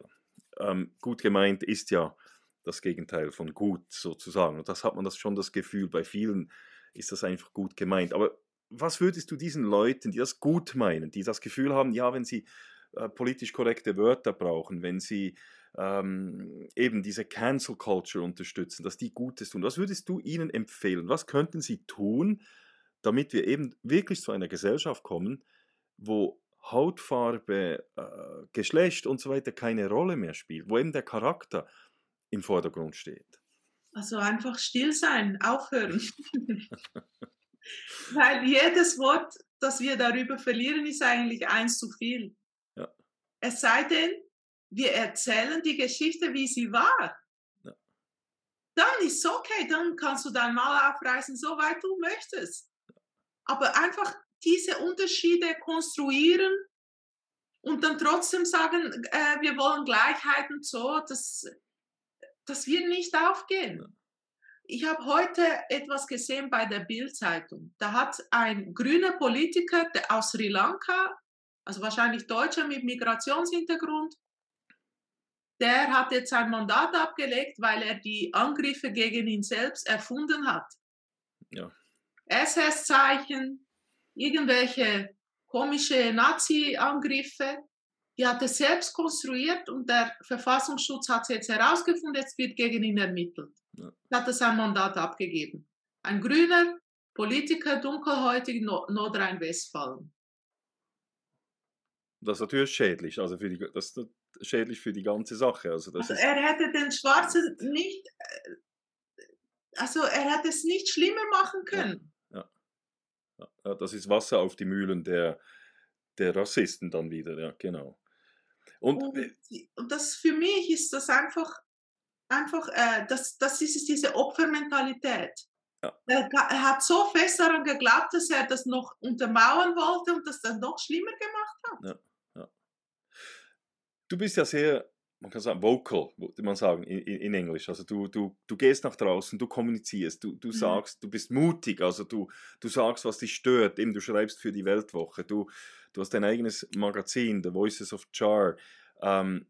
Ähm, gut gemeint ist ja das Gegenteil von gut sozusagen. Und das hat man das schon das Gefühl, bei vielen ist das einfach gut gemeint. Aber was würdest du diesen Leuten, die das gut meinen, die das Gefühl haben, ja, wenn sie äh, politisch korrekte Wörter brauchen, wenn sie ähm, eben diese Cancel Culture unterstützen, dass die Gutes tun, was würdest du ihnen empfehlen? Was könnten sie tun, damit wir eben wirklich zu einer Gesellschaft kommen, wo Hautfarbe, äh, Geschlecht und so weiter keine Rolle mehr spielt, wo eben der Charakter im Vordergrund steht? Also einfach still sein, aufhören. Weil jedes Wort, das wir darüber verlieren, ist eigentlich eins zu viel. Ja. Es sei denn, wir erzählen die Geschichte, wie sie war. Ja. Dann ist es okay, dann kannst du dein Mal aufreißen, soweit du möchtest. Aber einfach diese Unterschiede konstruieren und dann trotzdem sagen, äh, wir wollen Gleichheit und so, das, das wird nicht aufgehen. Ich habe heute etwas gesehen bei der Bild-Zeitung. Da hat ein grüner Politiker aus Sri Lanka, also wahrscheinlich Deutscher mit Migrationshintergrund, der hat jetzt sein Mandat abgelegt, weil er die Angriffe gegen ihn selbst erfunden hat. Ja. SS-Zeichen, irgendwelche komische Nazi-Angriffe, die hat er selbst konstruiert und der Verfassungsschutz hat es jetzt herausgefunden, jetzt wird gegen ihn ermittelt. Ja. Hat er sein Mandat abgegeben. Ein grüner Politiker, dunkelhäutig, Nordrhein-Westfalen. Das ist natürlich schädlich, also für die, das ist schädlich für die ganze Sache. Also, das also er hätte den Schwarzen nicht, äh, also er hätte es nicht schlimmer machen können. Ja, ja. das ist Wasser auf die Mühlen der, der Rassisten dann wieder, ja, genau. Und, und, und das für mich ist das einfach einfach, äh, das, das ist diese Opfermentalität. Ja. Er, er, hat so fest daran geglaubt, dass er das noch untermauern wollte und das dann noch schlimmer gemacht hat. Ja, ja. Du bist ja sehr, man kann sagen, vocal, würde man sagen, in, in, Englisch. Also du, du, du gehst nach draußen, du kommunizierst, du, du mhm. sagst, du bist mutig, also du, du sagst, was dich stört, eben du schreibst für die Weltwoche, du, du hast dein eigenes Magazin, The Voices of Char. Ähm,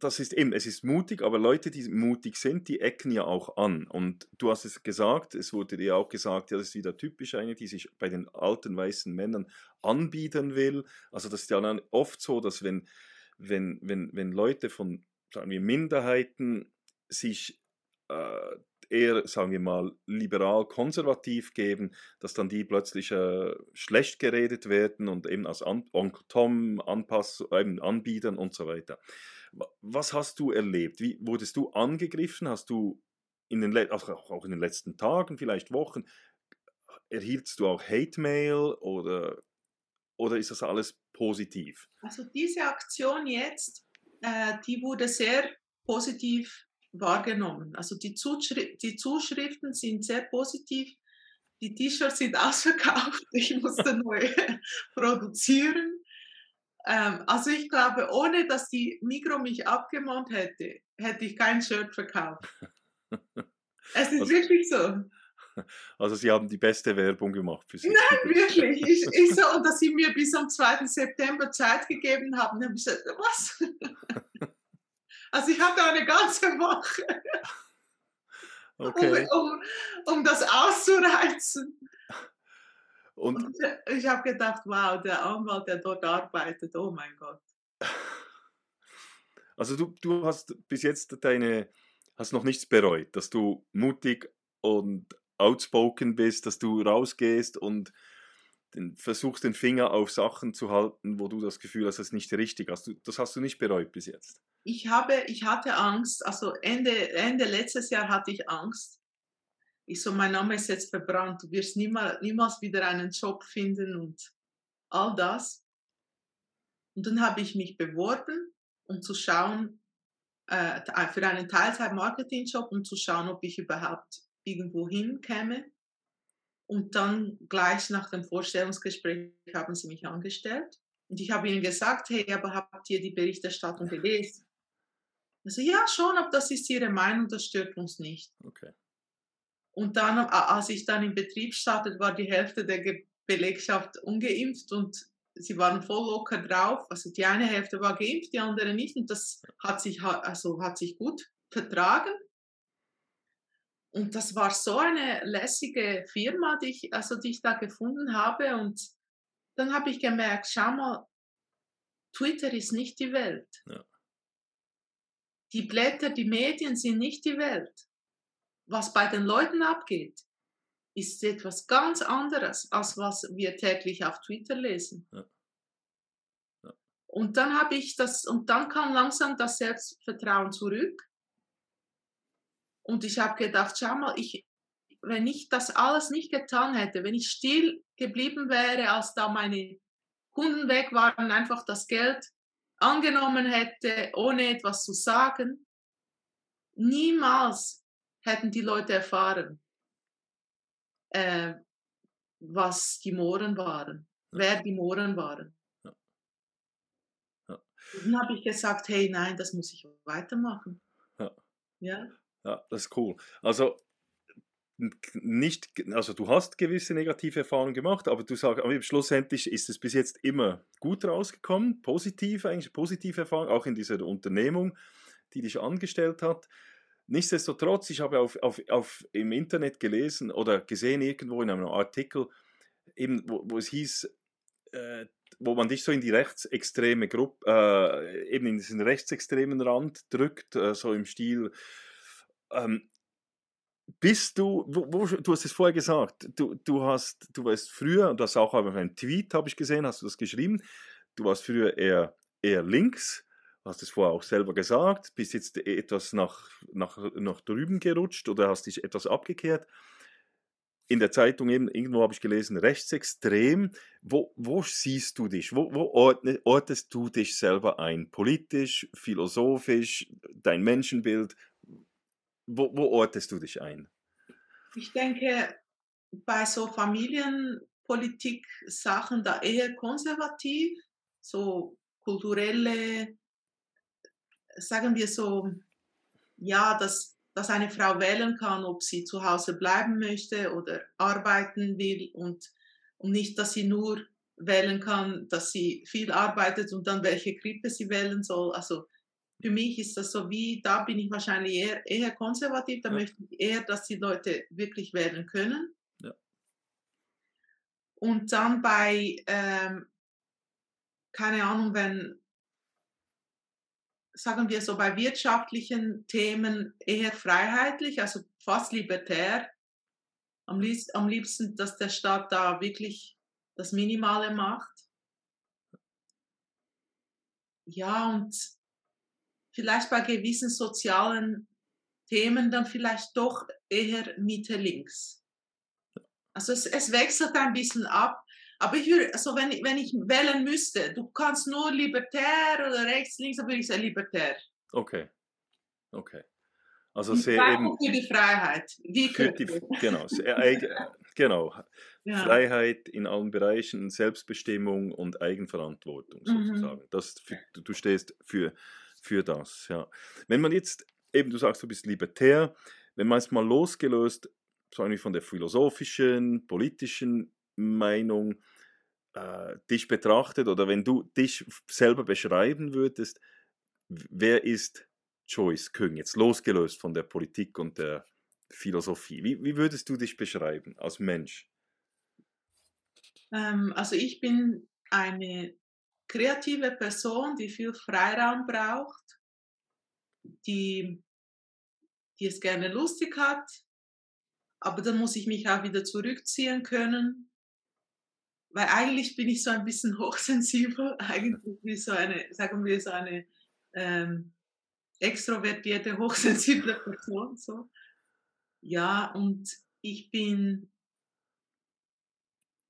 das ist eben, es ist mutig, aber Leute, die mutig sind, die ecken ja auch an. Und du hast es gesagt, es wurde dir auch gesagt, ja, das ist wieder typisch eine, die sich bei den alten weißen Männern anbieten will. Also das ist ja dann oft so, dass wenn, wenn, wenn, wenn Leute von, sagen wir, Minderheiten sich äh, eher, sagen wir mal, liberal-konservativ geben, dass dann die plötzlich äh, schlecht geredet werden und eben als Onkel Tom Anpass, eben anbieten und so weiter. Was hast du erlebt? Wie wurdest du angegriffen? Hast du in den, also auch in den letzten Tagen, vielleicht Wochen, erhieltst du auch Hate-Mail oder, oder ist das alles positiv? Also diese Aktion jetzt, äh, die wurde sehr positiv wahrgenommen. Also die, Zuschri die Zuschriften sind sehr positiv. Die T-Shirts sind ausverkauft. Ich musste neue produzieren. Ähm, also ich glaube, ohne dass die Mikro mich abgemahnt hätte, hätte ich kein Shirt verkauft. Es ist also, wirklich so. Also Sie haben die beste Werbung gemacht für Sie. Nein, wirklich. Ich, ich so, und dass Sie mir bis zum 2. September Zeit gegeben haben, habe ich gesagt, was? Also ich hatte eine ganze Woche, okay. um, um, um das auszureizen. Und, und ich habe gedacht, wow, der Anwalt, der dort arbeitet, oh mein Gott. Also du, du hast bis jetzt deine, hast noch nichts bereut, dass du mutig und outspoken bist, dass du rausgehst und den, versuchst den Finger auf Sachen zu halten, wo du das Gefühl hast, das ist nicht richtig. Hast du, das hast du nicht bereut bis jetzt. Ich habe, ich hatte Angst, also Ende, Ende letztes Jahr hatte ich Angst. Ich so, mein Name ist jetzt verbrannt, du wirst niemals, niemals wieder einen Job finden und all das. Und dann habe ich mich beworben, um zu schauen, äh, für einen Teilzeit-Marketing-Job, um zu schauen, ob ich überhaupt irgendwo hinkäme. Und dann gleich nach dem Vorstellungsgespräch haben sie mich angestellt. Und ich habe ihnen gesagt, hey, aber habt ihr die Berichterstattung gelesen? Also ja, schon, aber das ist ihre Meinung, das stört uns nicht. Okay. Und dann, als ich dann im Betrieb startete, war die Hälfte der Belegschaft ungeimpft und sie waren voll locker drauf. Also die eine Hälfte war geimpft, die andere nicht. Und das hat sich, also hat sich gut vertragen. Und das war so eine lässige Firma, die ich, also die ich da gefunden habe. Und dann habe ich gemerkt, schau mal, Twitter ist nicht die Welt. Ja. Die Blätter, die Medien sind nicht die Welt. Was bei den Leuten abgeht, ist etwas ganz anderes, als was wir täglich auf Twitter lesen. Ja. Ja. Und dann habe ich das, und dann kam langsam das Selbstvertrauen zurück. Und ich habe gedacht, schau mal, ich, wenn ich das alles nicht getan hätte, wenn ich still geblieben wäre, als da meine Kunden weg waren, einfach das Geld angenommen hätte, ohne etwas zu sagen, niemals hätten die Leute erfahren, äh, was die Mohren waren, ja. wer die Mohren waren. Ja. Ja. Dann habe ich gesagt, hey, nein, das muss ich weitermachen. Ja. Ja. Das ist cool. Also nicht, also du hast gewisse negative Erfahrungen gemacht, aber du sagst, aber schlussendlich ist es bis jetzt immer gut rausgekommen, positiv eigentlich, positive Erfahrung, auch in dieser Unternehmung, die dich angestellt hat. Nichtsdestotrotz, ich habe auf, auf, auf im Internet gelesen oder gesehen irgendwo in einem Artikel, eben, wo, wo es hieß, äh, wo man dich so in die rechtsextreme Gruppe, äh, eben in diesen rechtsextremen Rand drückt, äh, so im Stil, ähm, bist du, wo, wo, du hast es vorher gesagt, du, du hast, du warst früher, und das auch auf einem Tweet habe ich gesehen, hast du das geschrieben, du warst früher eher, eher links, hast es vorher auch selber gesagt, bist jetzt etwas nach, nach, nach drüben gerutscht oder hast dich etwas abgekehrt. In der Zeitung eben, irgendwo habe ich gelesen, rechtsextrem. Wo, wo siehst du dich? Wo, wo ordne, ortest du dich selber ein? Politisch, philosophisch, dein Menschenbild? Wo, wo ortest du dich ein? Ich denke, bei so Familienpolitik-Sachen da eher konservativ, so kulturelle, sagen wir so, ja, dass, dass eine Frau wählen kann, ob sie zu Hause bleiben möchte oder arbeiten will und, und nicht, dass sie nur wählen kann, dass sie viel arbeitet und dann welche Krippe sie wählen soll. Also für mich ist das so wie, da bin ich wahrscheinlich eher, eher konservativ, da ja. möchte ich eher, dass die Leute wirklich wählen können. Ja. Und dann bei, ähm, keine Ahnung, wenn, sagen wir so, bei wirtschaftlichen Themen eher freiheitlich, also fast libertär. Am liebsten, am liebsten, dass der Staat da wirklich das Minimale macht. Ja, und vielleicht bei gewissen sozialen Themen dann vielleicht doch eher Mitte links. Also es, es wechselt ein bisschen ab. Aber ich würde, also wenn, ich, wenn ich wählen müsste, du kannst nur libertär oder rechts, links, dann würde ich sagen libertär. Okay. Okay. Also sehr eben. Für die Freiheit. Wie für die, genau, sehr, genau. Ja. Freiheit in allen Bereichen, Selbstbestimmung und Eigenverantwortung mhm. sozusagen. Mhm. Das, du stehst für, für das. Ja. Wenn man jetzt, eben du sagst, du bist libertär, wenn man es mal losgelöst, sagen wir von der philosophischen, politischen Meinung, äh, dich betrachtet oder wenn du dich selber beschreiben würdest, wer ist Joyce Küng, jetzt losgelöst von der Politik und der Philosophie? Wie, wie würdest du dich beschreiben als Mensch? Ähm, also ich bin eine kreative Person, die viel Freiraum braucht, die, die es gerne lustig hat, aber dann muss ich mich auch wieder zurückziehen können, weil eigentlich bin ich so ein bisschen hochsensibel, eigentlich wie so eine, sagen wir so eine ähm, extrovertierte, hochsensible Person. So. Ja, und ich bin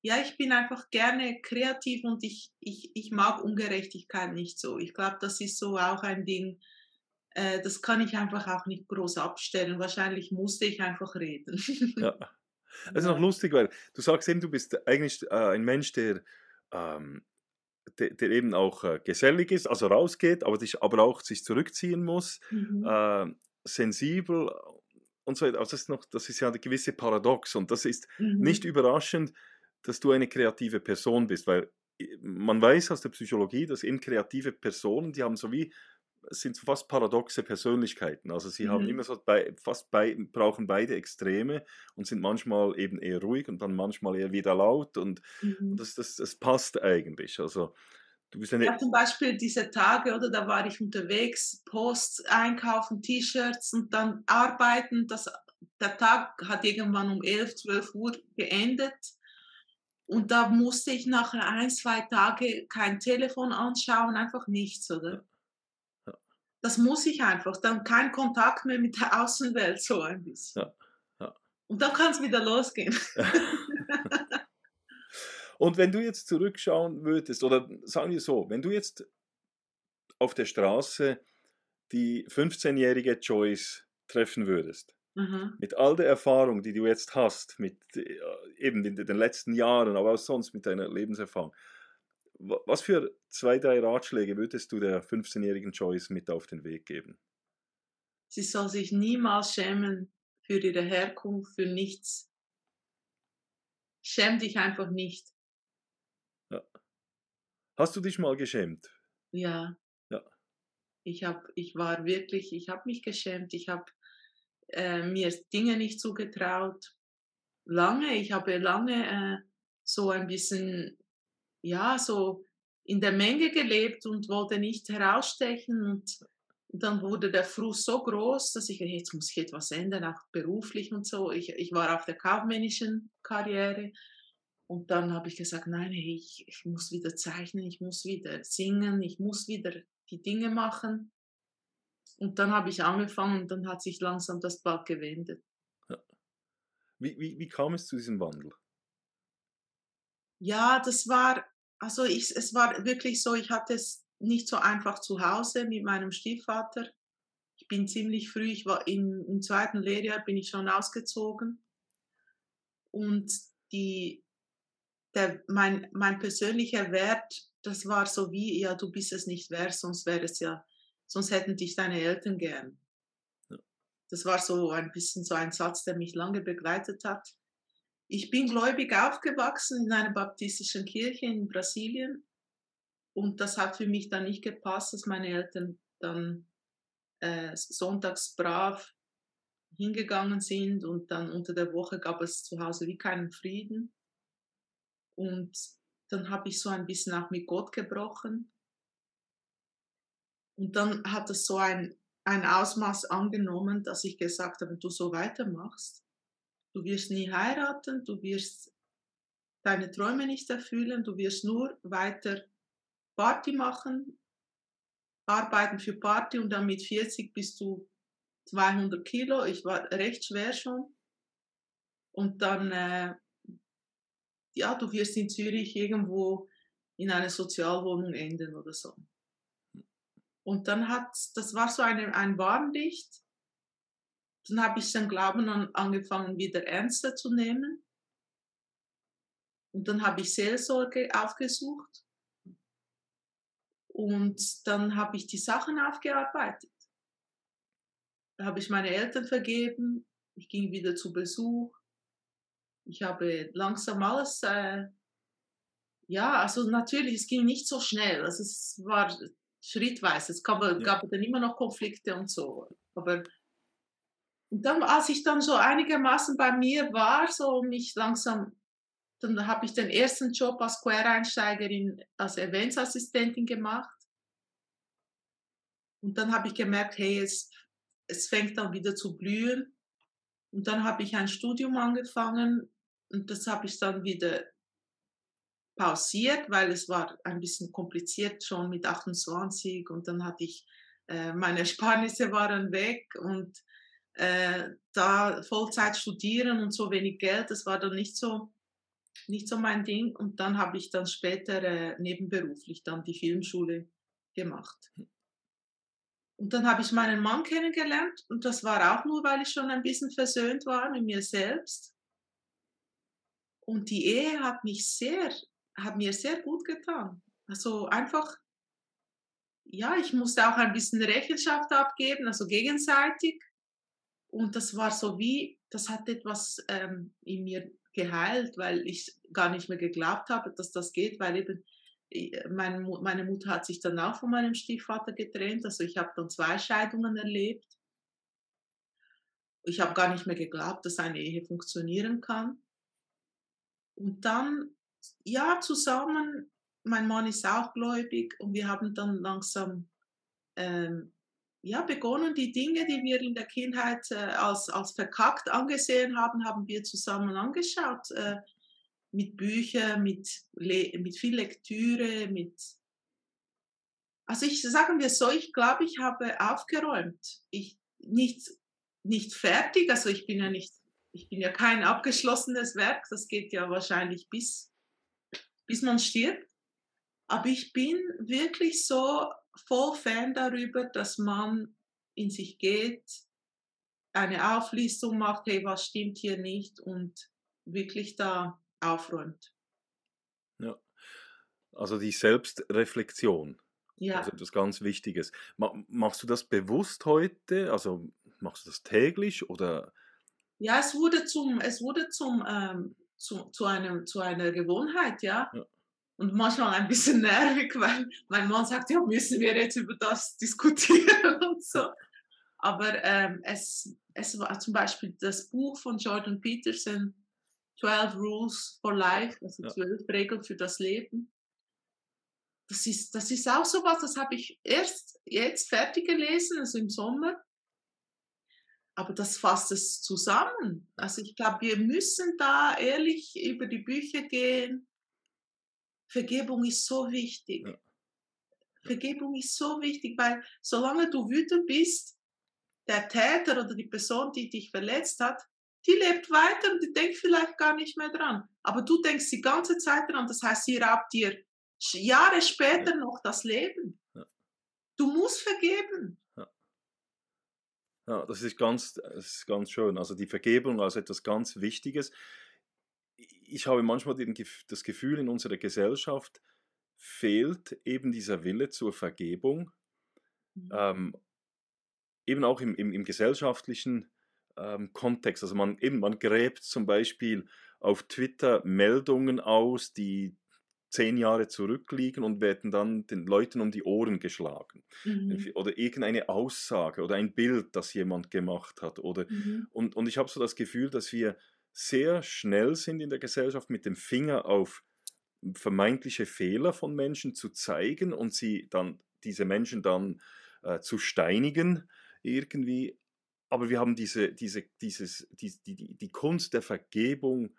ja, ich bin einfach gerne kreativ und ich, ich, ich mag Ungerechtigkeit nicht so. Ich glaube, das ist so auch ein Ding, äh, das kann ich einfach auch nicht groß abstellen. Wahrscheinlich musste ich einfach reden. ja. Das ist noch lustig, weil du sagst eben, du bist eigentlich äh, ein Mensch, der, ähm, der, der, eben auch äh, gesellig ist, also rausgeht, aber, dich, aber auch sich zurückziehen muss, mhm. äh, sensibel und so weiter. Also das, ist noch, das ist ja eine gewisse Paradox und das ist mhm. nicht überraschend, dass du eine kreative Person bist, weil äh, man weiß aus der Psychologie, dass eben kreative Personen, die haben so wie sind fast paradoxe Persönlichkeiten. Also sie mhm. haben immer so bei, fast bei, brauchen beide Extreme und sind manchmal eben eher ruhig und dann manchmal eher wieder laut und mhm. das, das, das passt eigentlich. Also du bist eine ja, zum Beispiel diese Tage, oder da war ich unterwegs, Post einkaufen, T-Shirts und dann arbeiten. Das, der Tag hat irgendwann um 11, 12 Uhr geendet und da musste ich nachher ein, zwei Tage kein Telefon anschauen, einfach nichts, oder? Ja. Das muss ich einfach. Dann kein Kontakt mehr mit der Außenwelt, so ein bisschen. Ja. Ja. Und dann kann es wieder losgehen. Und wenn du jetzt zurückschauen würdest, oder sagen wir so, wenn du jetzt auf der Straße die 15-jährige Joyce treffen würdest, Mhm. Mit all der Erfahrung, die du jetzt hast, mit äh, eben in den letzten Jahren, aber auch sonst mit deiner Lebenserfahrung, was für zwei, drei Ratschläge würdest du der 15-jährigen Joyce mit auf den Weg geben? Sie soll sich niemals schämen für ihre Herkunft, für nichts. Schäm dich einfach nicht. Ja. Hast du dich mal geschämt? Ja. Ja. Ich, hab, ich war wirklich, ich habe mich geschämt. Ich habe äh, mir Dinge nicht zugetraut. Lange, ich habe lange äh, so ein bisschen, ja, so in der Menge gelebt und wollte nicht herausstechen und dann wurde der Frust so groß, dass ich, jetzt muss ich etwas ändern, auch beruflich und so. Ich, ich war auf der kaufmännischen Karriere und dann habe ich gesagt, nein, ich, ich muss wieder zeichnen, ich muss wieder singen, ich muss wieder die Dinge machen. Und dann habe ich angefangen und dann hat sich langsam das Blatt gewendet. Ja. Wie, wie, wie kam es zu diesem Wandel? Ja, das war, also ich, es war wirklich so, ich hatte es nicht so einfach zu Hause mit meinem Stiefvater. Ich bin ziemlich früh, ich war im, im zweiten Lehrjahr, bin ich schon ausgezogen. Und die, der, mein, mein persönlicher Wert, das war so wie, ja, du bist es nicht wert, sonst wäre es ja sonst hätten dich deine Eltern gern. Das war so ein bisschen so ein Satz, der mich lange begleitet hat. Ich bin gläubig aufgewachsen in einer baptistischen Kirche in Brasilien und das hat für mich dann nicht gepasst, dass meine Eltern dann äh, sonntags brav hingegangen sind und dann unter der Woche gab es zu Hause wie keinen Frieden. Und dann habe ich so ein bisschen auch mit Gott gebrochen und dann hat es so ein, ein Ausmaß angenommen, dass ich gesagt habe, wenn du so weitermachst, du wirst nie heiraten, du wirst deine Träume nicht erfüllen, du wirst nur weiter Party machen, arbeiten für Party und dann mit 40 bist du 200 Kilo. Ich war recht schwer schon. Und dann, äh, ja, du wirst in Zürich irgendwo in einer Sozialwohnung enden oder so. Und dann hat, das war so eine, ein Warnlicht. Dann habe ich den Glauben an, angefangen, wieder ernster zu nehmen. Und dann habe ich Seelsorge aufgesucht. Und dann habe ich die Sachen aufgearbeitet. Da habe ich meine Eltern vergeben. Ich ging wieder zu Besuch. Ich habe langsam alles, äh, ja, also natürlich, es ging nicht so schnell. Also es war schrittweise. Es gab, ja. gab dann immer noch Konflikte und so. Aber und dann, als ich dann so einigermaßen bei mir war, so mich langsam, dann habe ich den ersten Job als Quereinsteigerin, als Eventsassistentin gemacht. Und dann habe ich gemerkt, hey, es, es fängt dann wieder zu blühen. Und dann habe ich ein Studium angefangen und das habe ich dann wieder pausiert, weil es war ein bisschen kompliziert schon mit 28 und dann hatte ich, äh, meine Ersparnisse waren weg und äh, da Vollzeit studieren und so wenig Geld, das war dann nicht so, nicht so mein Ding. Und dann habe ich dann später äh, nebenberuflich dann die Filmschule gemacht. Und dann habe ich meinen Mann kennengelernt und das war auch nur, weil ich schon ein bisschen versöhnt war mit mir selbst. Und die Ehe hat mich sehr hat mir sehr gut getan. Also einfach, ja, ich musste auch ein bisschen Rechenschaft abgeben, also gegenseitig. Und das war so wie, das hat etwas ähm, in mir geheilt, weil ich gar nicht mehr geglaubt habe, dass das geht, weil eben äh, meine, meine Mutter hat sich dann auch von meinem Stiefvater getrennt. Also ich habe dann zwei Scheidungen erlebt. Ich habe gar nicht mehr geglaubt, dass eine Ehe funktionieren kann. Und dann ja, zusammen. Mein Mann ist auch gläubig und wir haben dann langsam ähm, ja, begonnen, die Dinge, die wir in der Kindheit äh, als, als verkackt angesehen haben, haben wir zusammen angeschaut. Äh, mit Büchern, mit, mit viel Lektüre, mit. Also ich sagen wir so, ich glaube, ich habe aufgeräumt. Ich nicht, nicht fertig, also ich bin ja nicht, ich bin ja kein abgeschlossenes Werk, das geht ja wahrscheinlich bis bis man stirbt. Aber ich bin wirklich so voll Fan darüber, dass man in sich geht, eine Auflistung macht, hey, was stimmt hier nicht und wirklich da aufräumt. Ja, also die Selbstreflexion. Ja. Also etwas ganz Wichtiges. Machst du das bewusst heute? Also machst du das täglich oder? Ja, es wurde zum, es wurde zum ähm, zu, zu, einem, zu einer Gewohnheit, ja? ja. Und manchmal ein bisschen nervig, weil mein Mann sagt, ja, müssen wir jetzt über das diskutieren und so. Aber ähm, es, es war zum Beispiel das Buch von Jordan Peterson, 12 Rules for Life, also zwölf ja. Regeln für das Leben. Das ist, das ist auch so was, das habe ich erst jetzt fertig gelesen, also im Sommer. Aber das fasst es zusammen. Also ich glaube, wir müssen da ehrlich über die Bücher gehen. Vergebung ist so wichtig. Ja. Vergebung ist so wichtig, weil solange du wütend bist, der Täter oder die Person, die dich verletzt hat, die lebt weiter und die denkt vielleicht gar nicht mehr dran. Aber du denkst die ganze Zeit dran. Das heißt, sie raubt dir Jahre später noch das Leben. Ja. Du musst vergeben. Ja, das ist ganz, das ist ganz schön. Also die Vergebung als etwas ganz Wichtiges. Ich habe manchmal das Gefühl, in unserer Gesellschaft fehlt eben dieser Wille zur Vergebung. Mhm. Ähm, eben auch im, im, im gesellschaftlichen ähm, Kontext. Also man, eben, man gräbt zum Beispiel auf Twitter Meldungen aus, die zehn Jahre zurückliegen und werden dann den Leuten um die Ohren geschlagen. Mhm. Oder irgendeine Aussage oder ein Bild, das jemand gemacht hat. Oder, mhm. und, und ich habe so das Gefühl, dass wir sehr schnell sind in der Gesellschaft, mit dem Finger auf vermeintliche Fehler von Menschen zu zeigen und sie dann, diese Menschen dann äh, zu steinigen irgendwie. Aber wir haben diese, diese, dieses, die, die, die Kunst der Vergebung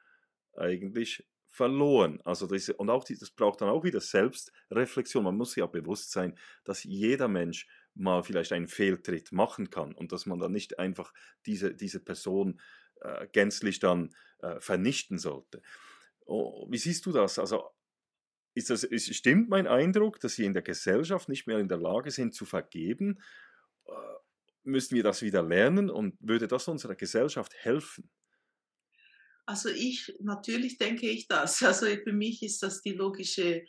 eigentlich verloren. Also das, und auch die, das braucht dann auch wieder Selbstreflexion. Man muss sich ja bewusst sein, dass jeder Mensch mal vielleicht einen Fehltritt machen kann und dass man dann nicht einfach diese, diese Person äh, gänzlich dann äh, vernichten sollte. Oh, wie siehst du das? Also ist das, ist, stimmt mein Eindruck, dass wir in der Gesellschaft nicht mehr in der Lage sind zu vergeben? Äh, müssen wir das wieder lernen und würde das unserer Gesellschaft helfen? Also ich, natürlich denke ich das. Also für mich ist das die logische,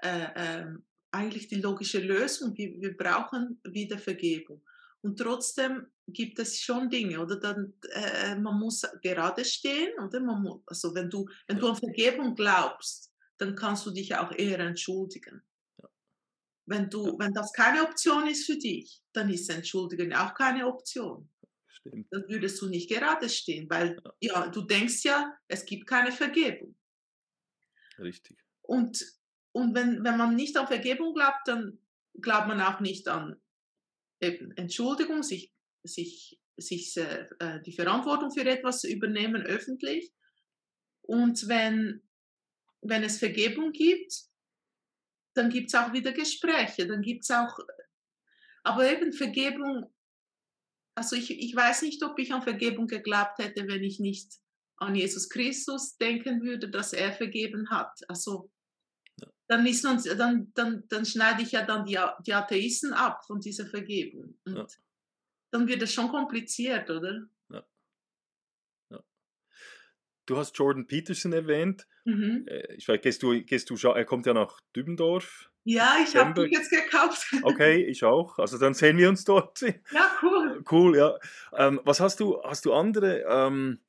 äh, äh, eigentlich die logische Lösung. Wir, wir brauchen wieder Vergebung. Und trotzdem gibt es schon Dinge, oder dann, äh, man muss gerade stehen, oder? Man muss, also wenn du, wenn du an Vergebung glaubst, dann kannst du dich auch eher entschuldigen. Wenn, du, wenn das keine Option ist für dich, dann ist Entschuldigen auch keine Option. Stimmt. Dann würdest du nicht gerade stehen, weil ja, du denkst ja, es gibt keine Vergebung. Richtig. Und, und wenn, wenn man nicht an Vergebung glaubt, dann glaubt man auch nicht an eben Entschuldigung, sich, sich, sich äh, äh die Verantwortung für etwas übernehmen öffentlich. Und wenn, wenn es Vergebung gibt, dann gibt es auch wieder Gespräche, dann gibt es auch, aber eben Vergebung, also ich, ich weiß nicht, ob ich an Vergebung geglaubt hätte, wenn ich nicht an Jesus Christus denken würde, dass er vergeben hat. Also dann, ist uns, dann, dann, dann schneide ich ja dann die, die Atheisten ab von dieser Vergebung. Und ja. dann wird es schon kompliziert, oder? Ja. ja. Du hast Jordan Peterson erwähnt. Mhm. Äh, ich weiß, gehst du, gehst du, er kommt ja nach Dübendorf. Ja, ich habe dich jetzt gekauft. Okay, ich auch. Also dann sehen wir uns dort. Ja, cool. Cool, ja. Ähm, was hast du, hast du andere ähm,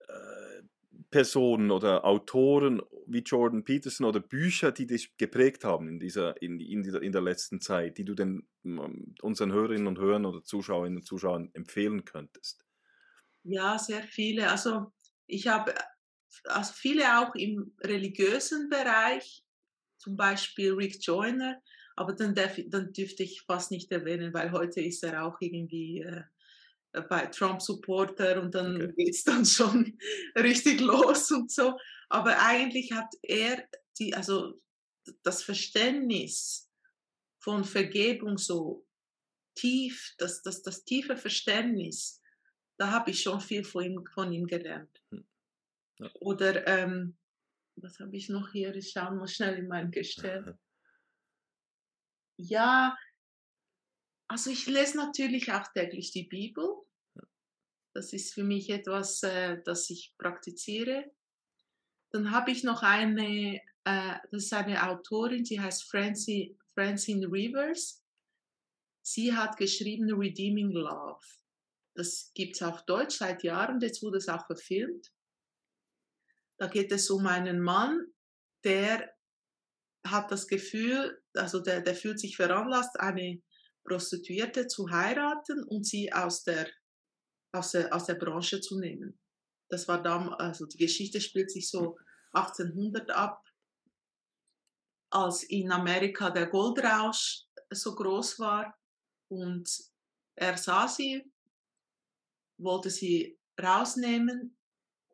äh, Personen oder Autoren wie Jordan Peterson oder Bücher, die dich geprägt haben in dieser, in, in, in der letzten Zeit, die du den ähm, unseren Hörerinnen und Hörern oder Zuschauerinnen und Zuschauern empfehlen könntest? Ja, sehr viele. Also ich habe also viele auch im religiösen Bereich, zum Beispiel Rick Joyner, aber dann, darf, dann dürfte ich fast nicht erwähnen, weil heute ist er auch irgendwie äh, bei Trump-Supporter und dann okay. geht es dann schon richtig los und so. Aber eigentlich hat er die, also das Verständnis von Vergebung so tief, das, das, das tiefe Verständnis, da habe ich schon viel von ihm, von ihm gelernt. Hm. Ja. Oder ähm, was habe ich noch hier? Ich schaue mal schnell in mein Gestell. ja, also ich lese natürlich auch täglich die Bibel. Das ist für mich etwas, äh, das ich praktiziere. Dann habe ich noch eine, äh, das ist eine Autorin, die heißt Francine, Francine Rivers. Sie hat geschrieben Redeeming Love. Das gibt es auf Deutsch seit Jahren, jetzt wurde es auch verfilmt. Da geht es um einen Mann, der hat das Gefühl, also der, der fühlt sich veranlasst, eine Prostituierte zu heiraten und sie aus der, aus der, aus der Branche zu nehmen. Das war dann, also die Geschichte spielt sich so 1800 ab, als in Amerika der Goldrausch so groß war und er sah sie, wollte sie rausnehmen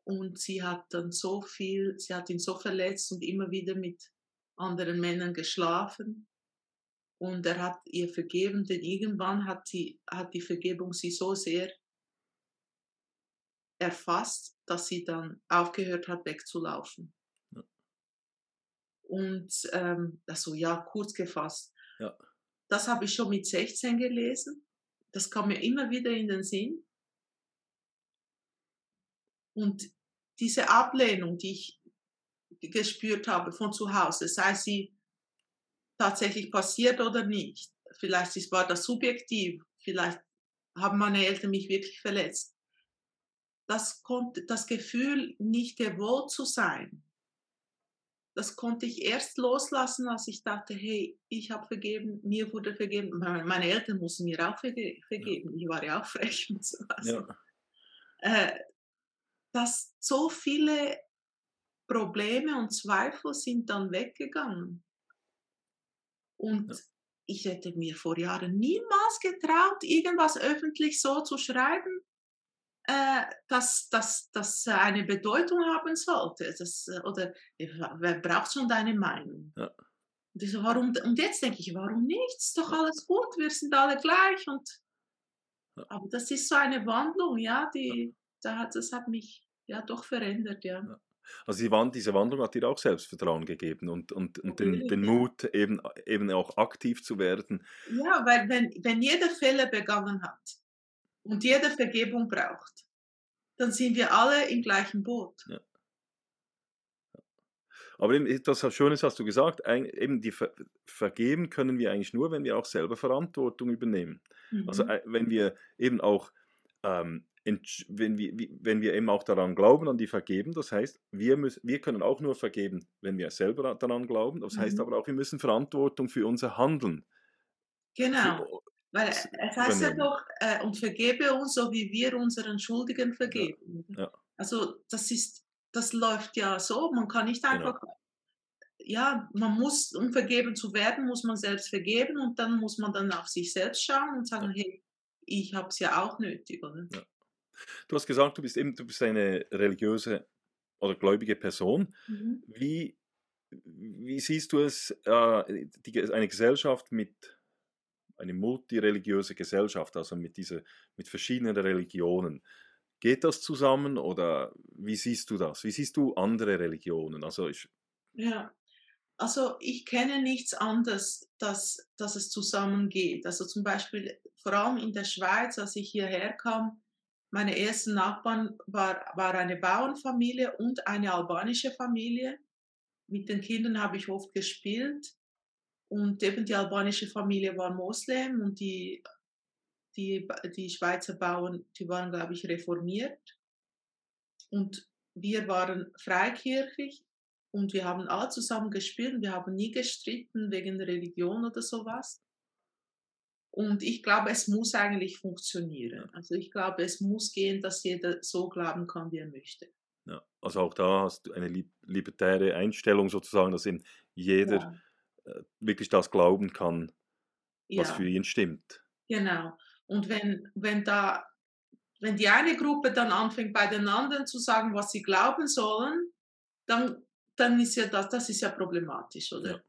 und sie hat dann so viel, sie hat ihn so verletzt und immer wieder mit anderen Männern geschlafen. Und er hat ihr vergeben, denn irgendwann hat, sie, hat die Vergebung sie so sehr erfasst, dass sie dann aufgehört hat, wegzulaufen. Ja. Und ähm, also ja, kurz gefasst. Ja. Das habe ich schon mit 16 gelesen. Das kam mir immer wieder in den Sinn. Und diese Ablehnung, die ich gespürt habe von zu Hause, sei sie tatsächlich passiert oder nicht, vielleicht war das subjektiv, vielleicht haben meine Eltern mich wirklich verletzt. Das, konnte, das Gefühl, nicht gewollt zu sein, das konnte ich erst loslassen, als ich dachte, hey, ich habe vergeben, mir wurde vergeben. Meine Eltern mussten mir auch verge vergeben. Ich war ja auch frech und so. Also, ja. äh, dass so viele Probleme und Zweifel sind dann weggegangen. Und ja. ich hätte mir vor Jahren niemals getraut, irgendwas öffentlich so zu schreiben. äh, dass das eine Bedeutung haben sollte. Das, äh, oder wer braucht schon deine Meinung? Ja. Und, ich so, warum, und jetzt denke ich, warum nicht? Ist doch alles gut, wir sind alle gleich. Und, aber das ist so eine Wandlung, ja, die, da hat, das hat mich ja doch verändert, ja. ja. Also die Wand, diese Wandlung hat dir auch Selbstvertrauen gegeben und, und, und den, den Mut, eben, eben auch aktiv zu werden. Ja, weil wenn, wenn jeder Fehler begangen hat und jeder Vergebung braucht, dann sind wir alle im gleichen Boot. Ja. Aber eben etwas Schönes hast du gesagt, eben die Ver vergeben können wir eigentlich nur, wenn wir auch selber Verantwortung übernehmen. Also, mhm. Also wenn wir eben auch ähm, wenn wir, wenn wir eben auch daran glauben, an die Vergeben, das heißt, wir, müssen, wir können auch nur vergeben, wenn wir selber daran glauben. Das mhm. heißt aber auch, wir müssen Verantwortung für unser Handeln. Genau. Für, Weil es heißt ja doch, äh, und vergebe uns, so wie wir unseren Schuldigen vergeben. Ja. Ja. Also das ist, das läuft ja so, man kann nicht genau. einfach, genau. ja, man muss, um vergeben zu werden, muss man selbst vergeben und dann muss man dann auf sich selbst schauen und sagen, ja. hey, ich habe es ja auch nötig, oder? Du hast gesagt, du bist eben, du bist eine religiöse oder gläubige Person. Mhm. Wie, wie siehst du es, äh, die, eine Gesellschaft mit, eine multireligiöse Gesellschaft, also mit, diese, mit verschiedenen Religionen? Geht das zusammen oder wie siehst du das? Wie siehst du andere Religionen? Also ich, ja, also ich kenne nichts anderes, dass, dass es zusammengeht. Also zum Beispiel vor allem in der Schweiz, als ich hierher kam, meine ersten Nachbarn war, war eine Bauernfamilie und eine albanische Familie. Mit den Kindern habe ich oft gespielt. Und eben die albanische Familie war Moslem und die, die, die Schweizer Bauern, die waren, glaube ich, reformiert. Und wir waren freikirchlich und wir haben alle zusammen gespielt. Wir haben nie gestritten wegen Religion oder sowas. Und ich glaube, es muss eigentlich funktionieren. Also ich glaube, es muss gehen, dass jeder so glauben kann, wie er möchte. Ja, also auch da hast du eine libertäre Einstellung sozusagen, dass eben jeder ja. Äh, wirklich das glauben kann, was ja. für ihn stimmt. Genau. Und wenn, wenn da, wenn die eine Gruppe dann anfängt, bei den anderen zu sagen, was sie glauben sollen, dann, dann ist ja das, das ist ja problematisch, oder? Ja.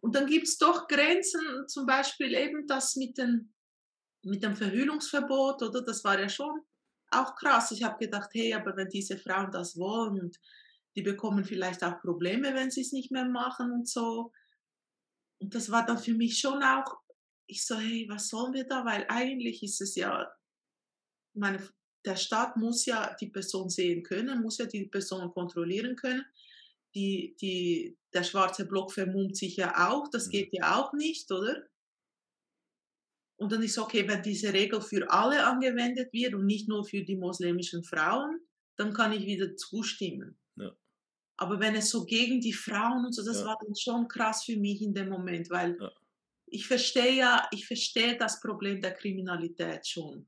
Und dann gibt es doch Grenzen, zum Beispiel eben das mit, den, mit dem Verhüllungsverbot, oder? Das war ja schon auch krass. Ich habe gedacht, hey, aber wenn diese Frauen das wollen und die bekommen vielleicht auch Probleme, wenn sie es nicht mehr machen und so. Und das war dann für mich schon auch, ich so, hey, was sollen wir da? Weil eigentlich ist es ja, meine, der Staat muss ja die Person sehen können, muss ja die Person kontrollieren können die, die, der schwarze Block vermummt sich ja auch, das mhm. geht ja auch nicht, oder? Und dann ist okay, wenn diese Regel für alle angewendet wird und nicht nur für die muslimischen Frauen, dann kann ich wieder zustimmen. Ja. Aber wenn es so gegen die Frauen und so, das ja. war dann schon krass für mich in dem Moment, weil ja. ich verstehe ja, ich verstehe das Problem der Kriminalität schon.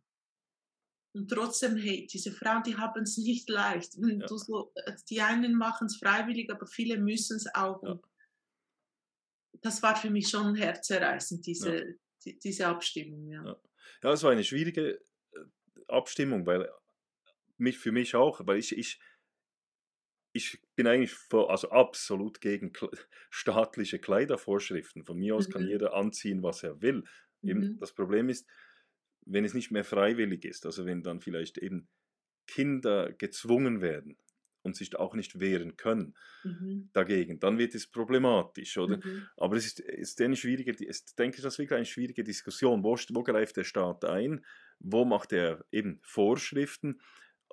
Und trotzdem, hey, diese Frauen, die haben es nicht leicht. Ja. so, äh, die einen machen es freiwillig, aber viele müssen es auch. Ja. Das war für mich schon herzerreißend, diese, ja. die, diese Abstimmung. Ja. ja, es war eine schwierige äh, Abstimmung, weil mich, für mich auch, weil ich, ich, ich bin eigentlich vor, also absolut gegen staatliche Kleidervorschriften. Von mir aus mhm. kann jeder anziehen, was er will. Mhm. Das Problem ist, wenn es nicht mehr freiwillig ist, also wenn dann vielleicht eben Kinder gezwungen werden und sich auch nicht wehren können mhm. dagegen, dann wird es problematisch, oder? Mhm. Aber es ist, ist eine schwierige, ich denke, das ist wirklich eine schwierige Diskussion. Wo, wo greift der Staat ein? Wo macht er eben Vorschriften?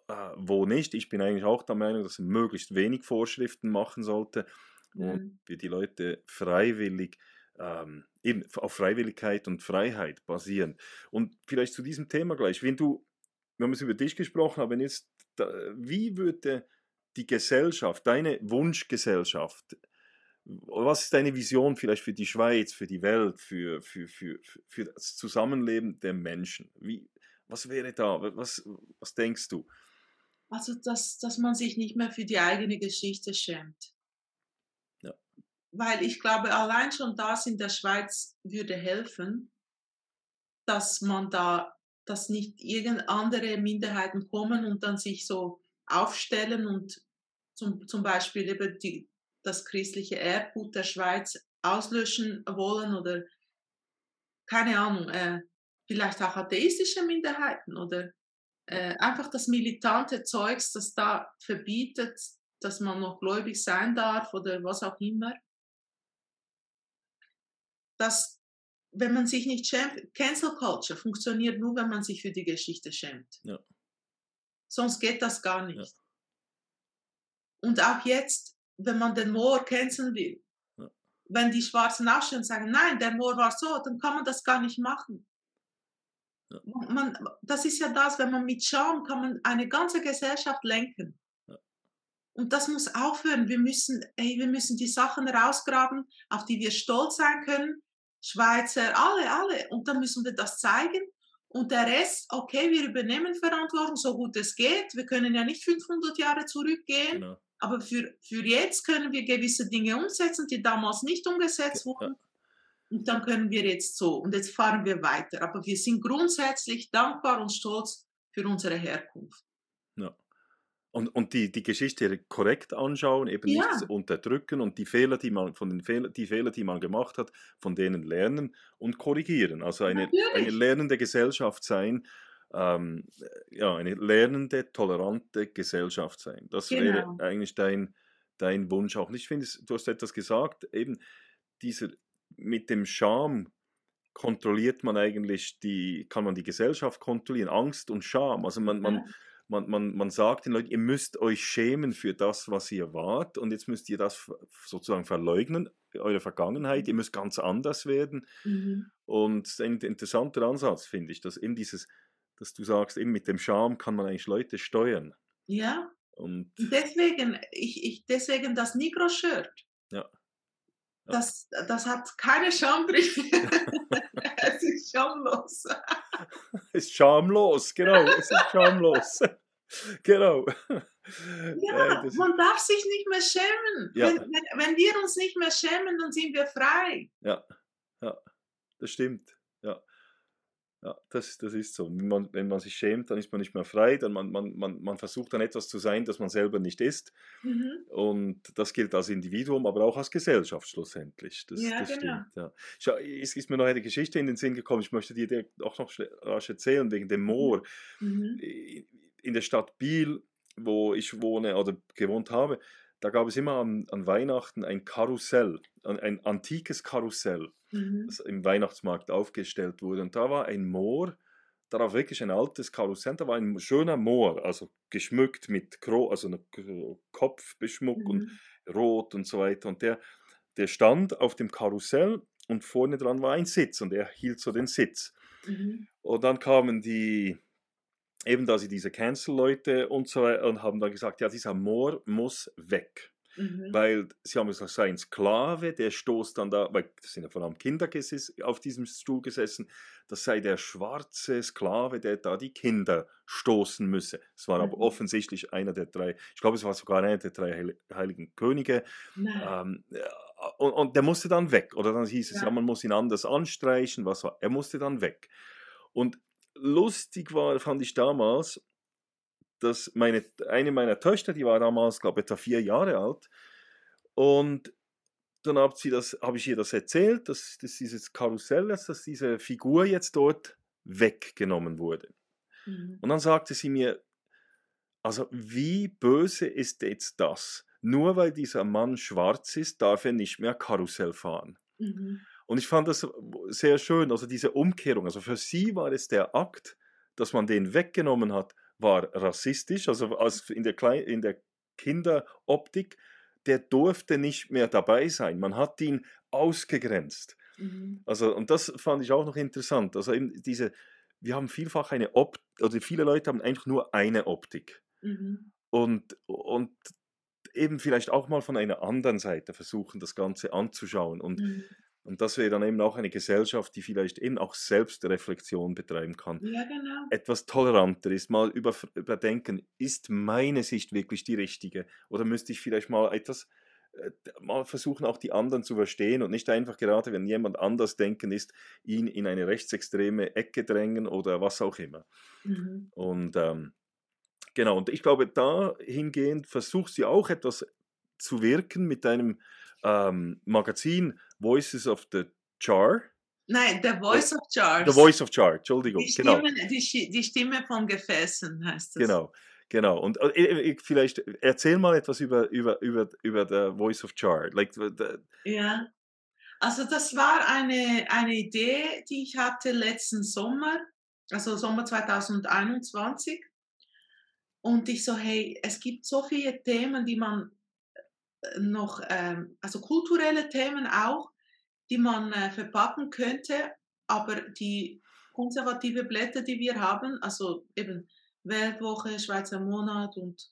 Äh, wo nicht? Ich bin eigentlich auch der Meinung, dass er möglichst wenig Vorschriften machen sollte mhm. und wir die Leute freiwillig ähm, eben auf Freiwilligkeit und Freiheit basieren. Und vielleicht zu diesem Thema gleich, wenn du, wir haben es über dich gesprochen, aber jetzt, wie würde die Gesellschaft, deine Wunschgesellschaft, was ist deine Vision vielleicht für die Schweiz, für die Welt, für, für, für, für das Zusammenleben der Menschen? Wie, was wäre da? Was, was denkst du? Also, dass, dass man sich nicht mehr für die eigene Geschichte schämt weil ich glaube, allein schon das in der Schweiz würde helfen, dass man da dass nicht irgend andere Minderheiten kommen und dann sich so aufstellen und zum, zum Beispiel eben die, das christliche Erbgut der Schweiz auslöschen wollen oder keine Ahnung, äh, vielleicht auch atheistische Minderheiten oder äh, einfach das militante Zeugs, das da verbietet, dass man noch gläubig sein darf oder was auch immer. Das, wenn man sich nicht schämt, Cancel Culture funktioniert nur, wenn man sich für die Geschichte schämt. Ja. Sonst geht das gar nicht. Ja. Und auch jetzt, wenn man den Moor canceln will, Ja. wenn die Schwarzen aufstehen und sagen, nein, der Moor war so, dann kann man das gar nicht machen. Man, das ist ja das, wenn man mit Scham kann man eine ganze Gesellschaft lenken. Und das muss aufhören. Wir müssen, ey, wir müssen die Sachen rausgraben, auf die wir stolz sein können. Schweizer, alle, alle. Und dann müssen wir das zeigen. Und der Rest, okay, wir übernehmen Verantwortung, so gut es geht. Wir können ja nicht 500 Jahre zurückgehen. Genau. Aber für, für jetzt können wir gewisse Dinge umsetzen, die damals nicht umgesetzt wurden. Und dann können wir jetzt so. Und jetzt fahren wir weiter. Aber wir sind grundsätzlich dankbar und stolz für unsere Herkunft. Und, und die, die Geschichte korrekt anschauen, eben Ja. nicht unterdrücken und die Fehler, die man von den Fehler, die Fehler, die man gemacht hat, von denen lernen und korrigieren. Also eine, eine lernende Gesellschaft sein, ähm, ja, eine lernende, tolerante Gesellschaft sein. Das wäre Genau. eigentlich dein, dein Wunsch auch. Und ich finde, du hast etwas gesagt, eben dieser mit dem Scham kontrolliert man eigentlich die, kann man die Gesellschaft kontrollieren, Angst und Scham. Also man, man, Ja. Man, man, man sagt den Leuten, ihr müsst euch schämen für das, was ihr wart und jetzt müsst ihr das sozusagen verleugnen, eure Vergangenheit, ihr müsst ganz anders werden. Mhm. Und ein interessanter Ansatz, finde ich, dass eben dieses, dass du sagst, eben mit dem Scham kann man eigentlich Leute steuern. ja. Und Und deswegen, ich, ich, deswegen das Negro-Shirt. Ja. Das, das hat keine Scham drin. es ist schamlos. es ist schamlos, genau, es ist schamlos. genau. Ja, Äh, man darf sich nicht mehr schämen. Ja. Wenn, wenn, wenn wir uns nicht mehr schämen, dann sind wir frei. Ja, ja, das stimmt. Ja, ja das, das ist so. Wenn man, wenn man sich schämt, dann ist man nicht mehr frei, dann man, man, man, man versucht dann etwas zu sein, das man selber nicht ist. Mhm. Und das gilt als Individuum, aber auch als Gesellschaft schlussendlich. Das, Ja, das genau. stimmt. Ja. Schau, Es ist mir noch eine Geschichte in den Sinn gekommen, ich möchte dir auch noch rasch erzählen, wegen dem Moor. Mhm. In der Stadt Biel, wo ich wohne oder gewohnt habe, da gab es immer an, an Weihnachten ein Karussell, ein, ein antikes Karussell Mhm. das im Weihnachtsmarkt aufgestellt wurde. Und da war ein Moor, darauf wirklich ein altes Karussell, da war ein schöner Moor, also geschmückt mit Kro also Kopfbeschmuck und Mhm. Rot und so weiter. Und der, der stand auf dem Karussell und vorne dran war ein Sitz und er hielt so den Sitz. Mhm. Und dann kamen die, eben da sie diese Cancel-Leute und so weiter und haben dann gesagt, ja, dieser Moor muss weg. Mhm. Weil sie haben gesagt, es sei ein Sklave, der stoßt dann da, weil das sind ja vor allem Kinder auf diesem Stuhl gesessen, das sei der schwarze Sklave, der da die Kinder stoßen müsse. Es war aber Mhm. offensichtlich einer der drei, ich glaube, es war sogar einer der drei Heil- heiligen Könige. Ähm, ja, und, und der musste dann weg. Oder dann hieß es, ja. Ja. man muss ihn anders anstreichen, was war. Er musste dann weg. Und lustig war, fand ich damals, dass meine, eine meiner Töchter, die war damals, glaube ich, etwa vier Jahre alt, und dann habe hab ich ihr das erzählt, dass, dass dieses Karussell, dass diese Figur jetzt dort weggenommen wurde. Mhm. Und dann sagte sie mir, also wie böse ist jetzt das? Nur weil dieser Mann schwarz ist, darf er nicht mehr Karussell fahren. Mhm. Und ich fand das sehr schön, also diese Umkehrung. Also für sie war es der Akt, dass man den weggenommen hat, war rassistisch, also als in der, Klein in der Kinderoptik, der durfte nicht mehr dabei sein. Man hat ihn ausgegrenzt. Mhm. Also, und das fand ich auch noch interessant. Also eben diese, wir haben vielfach eine Optik, oder viele Leute haben einfach nur eine Optik. Mhm. Und, und eben vielleicht auch mal von einer anderen Seite versuchen, das Ganze anzuschauen. Und, Mhm. Und das wäre dann eben auch eine Gesellschaft, die vielleicht eben auch Selbstreflexion betreiben kann. Ja, genau. Etwas toleranter ist, mal über, überdenken, ist meine Sicht wirklich die richtige? Oder müsste ich vielleicht mal etwas äh, mal versuchen auch die anderen zu verstehen und nicht einfach gerade, wenn jemand anders denken ist, ihn in eine rechtsextreme Ecke drängen oder was auch immer. Mhm. Und ähm, genau, und ich glaube, dahingehend versuchst du auch etwas zu wirken mit deinem ähm, Magazin Voices of the Char. Nein, The Voice of Char. The Voice of Char, Entschuldigung. Die genau. Stimme, genau. die, die Stimme von Gefäßen heißt es. Genau. Genau, und äh, vielleicht erzähl mal etwas über, über, über, über The Voice of Char. Like, the ja, also das war eine, eine Idee, die ich hatte letzten Sommer, also Sommer 2021. Und ich so, hey, es gibt so viele Themen, die man äh, noch, ähm, also kulturelle Themen auch, die man äh, verpacken könnte, aber die konservative Blätter, die wir haben, also eben Weltwoche, Schweizer Monat und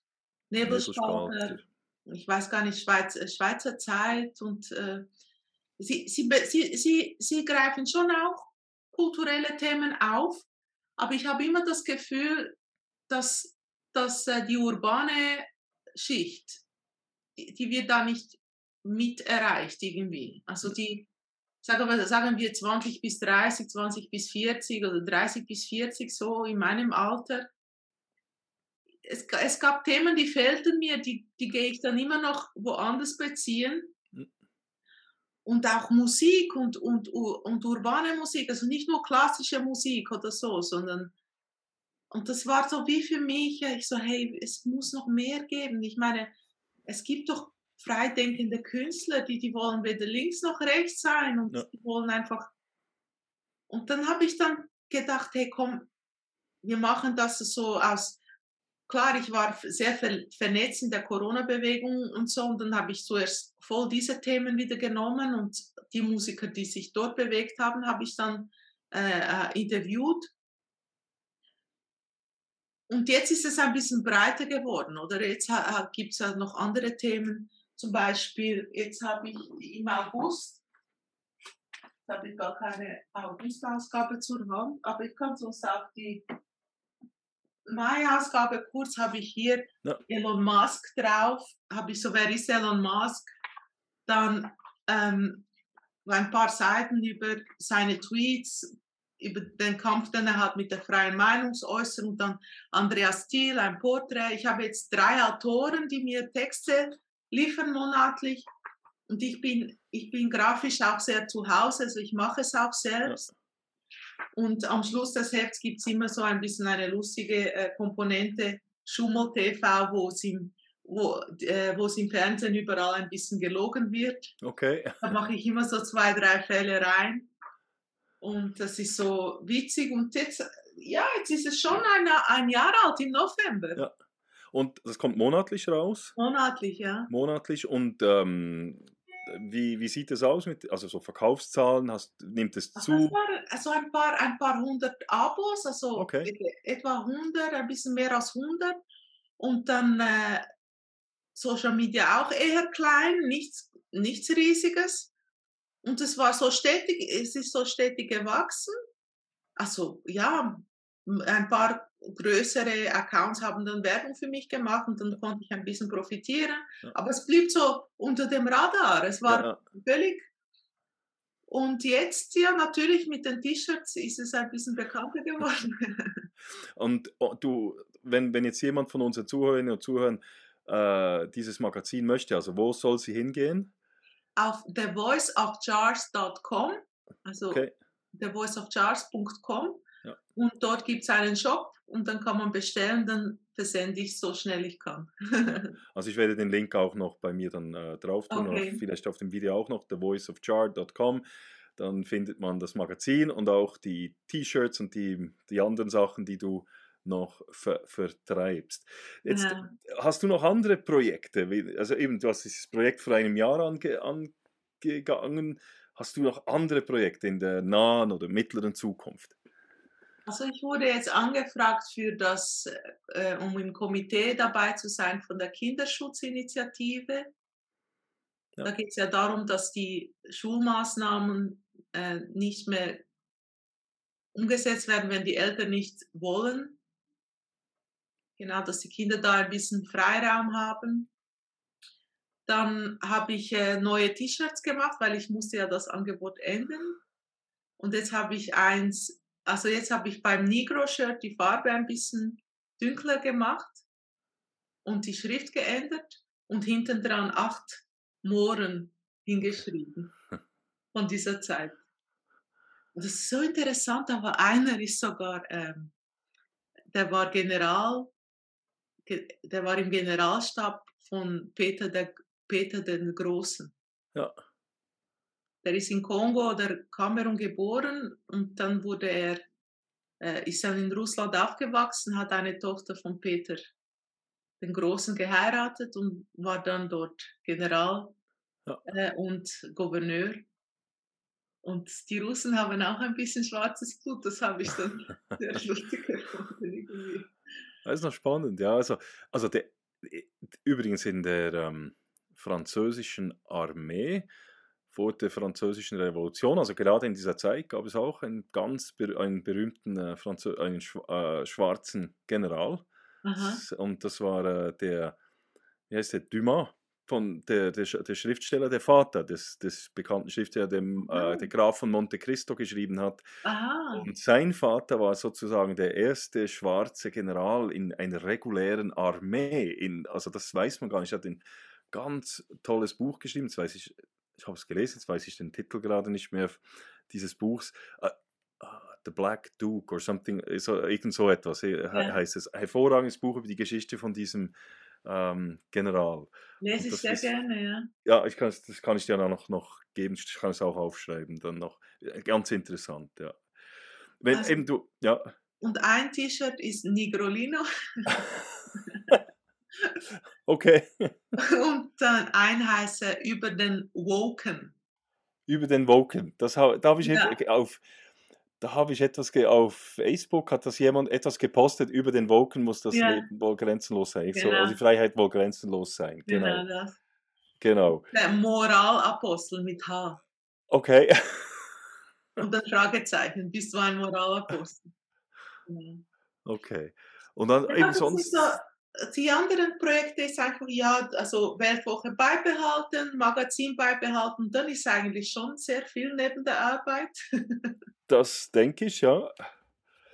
Nebelspalter, ich weiß gar nicht, Schweiz, äh, Schweizer Zeit und äh, sie, sie, sie, sie, sie greifen schon auch kulturelle Themen auf, aber ich habe immer das Gefühl, dass, dass äh, die urbane Schicht, die, wird da nicht mit erreicht irgendwie. Also die, sagen wir, sagen wir 20 bis 30, 20 bis 40 oder 30 bis 40, so in meinem Alter, es, es gab Themen, die fehlten mir, die, die gehe ich dann immer noch woanders beziehen. Hm. Und auch Musik und, und, und urbane Musik, also nicht nur klassische Musik oder so, sondern und das war so wie für mich, ich so, hey, es muss noch mehr geben. Ich meine, es gibt doch freidenkende Künstler, die, die wollen weder links noch rechts sein und ja. die wollen einfach. Und dann habe ich dann gedacht, hey, komm, wir machen das so aus klar, ich war sehr vernetzt in der Corona-Bewegung und so, und dann habe ich zuerst voll diese Themen wieder genommen und die Musiker, die sich dort bewegt haben, habe ich dann äh, äh interviewt. Und jetzt ist es ein bisschen breiter geworden, oder? Jetzt gibt es ja noch andere Themen. Zum Beispiel, jetzt habe ich im August, habe ich gar keine August-Ausgabe zur Hand, aber ich kann sonst auch die meine Ausgabe kurz habe ich hier ja. Elon Musk drauf. Habe ich so, wer ist Elon Musk? Dann ähm, ein paar Seiten über seine Tweets, über den Kampf, den er hat mit der freien Meinungsäußerung. Dann Andreas Thiel, ein Porträt. Ich habe jetzt drei Autoren, die mir Texte liefern monatlich. Und ich bin, ich bin grafisch auch sehr zu Hause, also ich mache es auch selbst. Und am Schluss des Hefts gibt es immer so ein bisschen eine lustige äh, Komponente, Schummel TV, wo es im, wo, äh, wo es im Fernsehen überall ein bisschen gelogen wird. Okay. Da mache ich immer so zwei, drei Fälle rein. Und das ist so witzig. Und jetzt, ja, jetzt ist es schon ein, ein Jahr alt im November. Ja. Und das kommt monatlich raus? Monatlich, ja. Monatlich. Und ähm, wie, wie sieht es aus mit also so Verkaufszahlen? Hast, nimmt es zu? Es war also ein paar, ein paar hundert Abos, also okay. etwa 100, ein bisschen mehr als 100. Und dann äh, Social Media auch eher klein, nichts, nichts Riesiges. Und es war so stetig, es ist so stetig gewachsen. Also ja, ein paar größere Accounts haben dann Werbung für mich gemacht und dann konnte ich ein bisschen profitieren. Ja. Aber es blieb so unter dem Radar. Es war ja. völlig. Und jetzt ja natürlich mit den T-Shirts ist es ein bisschen bekannter geworden. und oh, du, wenn, wenn jetzt jemand von unseren Zuhörerinnen und Zuhörern äh, dieses Magazin möchte, also wo soll sie hingehen? Auf thevoiceofjars.com, also okay. thevoiceofjars.com ja. Und dort gibt es einen Shop und dann kann man bestellen, dann versende ich so schnell ich kann. also ich werde den Link auch noch bei mir dann äh, drauf tun, okay. vielleicht auf dem Video auch noch, thevoiceofchart.com. Dann findet man das Magazin und auch die T-Shirts und die, die anderen Sachen, die du noch ver vertreibst. Jetzt ja. hast du noch andere Projekte, also eben, du hast dieses Projekt vor einem Jahr ange angegangen. Hast du noch andere Projekte in der nahen oder mittleren Zukunft? Also ich wurde jetzt angefragt für das, äh, um im Komitee dabei zu sein von der Kinderschutzinitiative. Ja. Da geht es ja darum, dass die Schulmaßnahmen äh, nicht mehr umgesetzt werden, wenn die Eltern nicht wollen. Genau, dass die Kinder da ein bisschen Freiraum haben. Dann habe ich äh, neue T-Shirts gemacht, weil ich musste ja das Angebot ändern. Und jetzt habe ich eins, also jetzt habe ich beim Negro-Shirt die Farbe ein bisschen dünkler gemacht und die Schrift geändert und hinten dran acht Mohren hingeschrieben von dieser Zeit. Das ist so interessant, aber einer ist sogar, ähm, der war General, der war im Generalstab von Peter, der, Peter den Großen. Ja. Der ist in Kongo oder Kamerun geboren und dann wurde er, äh, ist dann in Russland aufgewachsen, hat eine Tochter von Peter den Großen geheiratet und war dann dort General ja. äh, und Gouverneur. Und die Russen haben auch ein bisschen schwarzes Blut, das habe ich dann sehr lustig gefunden. Das ist noch spannend, ja. Also, also der, übrigens in der ähm, französischen Armee vor der französischen Revolution, also gerade in dieser Zeit, gab es auch einen ganz einen berühmten äh, Franzö einen äh, schwarzen General. Aha. Und das war äh, der, wie heißt der, Dumas von der, der, der, Schriftsteller, der Vater des, des bekannten Schriftstellers, dem äh, der Graf von Monte Cristo geschrieben hat. Aha. Und sein Vater war sozusagen der erste schwarze General in einer regulären Armee. In, also das weiß man gar nicht. Er hat ein ganz tolles Buch geschrieben. Jetzt weiß ich, ich habe es gelesen, jetzt weiß ich den Titel gerade nicht mehr dieses Buchs. Uh, uh, The Black Duke or something, so, irgend so etwas ja. heißt es. Hervorragendes Buch über die Geschichte von diesem ähm, General. Lese ich sehr ist, gerne, ja. Ja, ich das kann ich dir dann noch, noch geben, ich kann es auch aufschreiben, dann noch. Äh, ganz interessant, ja. Wenn also, eben du, ja. Und ein T-Shirt ist Nigrolino. okay. Und dann ein heißt über den Woken. Über den Woken. Das da habe ich ja. auf da habe ich etwas auf Facebook, hat das jemand etwas gepostet, über den Woken muss das ja. Leben wohl grenzenlos sein. Genau. So, also die Freiheit wohl grenzenlos sein. Genau. genau das. Genau. Der Moralapostel mit H. Okay. Und ein Fragezeichen, bist du ein Moralapostel? Ja. Okay. Und dann ja, eben sonst. So, die anderen Projekte ist einfach, ja, also Weltwoche beibehalten, Magazin beibehalten, dann ist eigentlich schon sehr viel neben der Arbeit. Das denke ich, ja.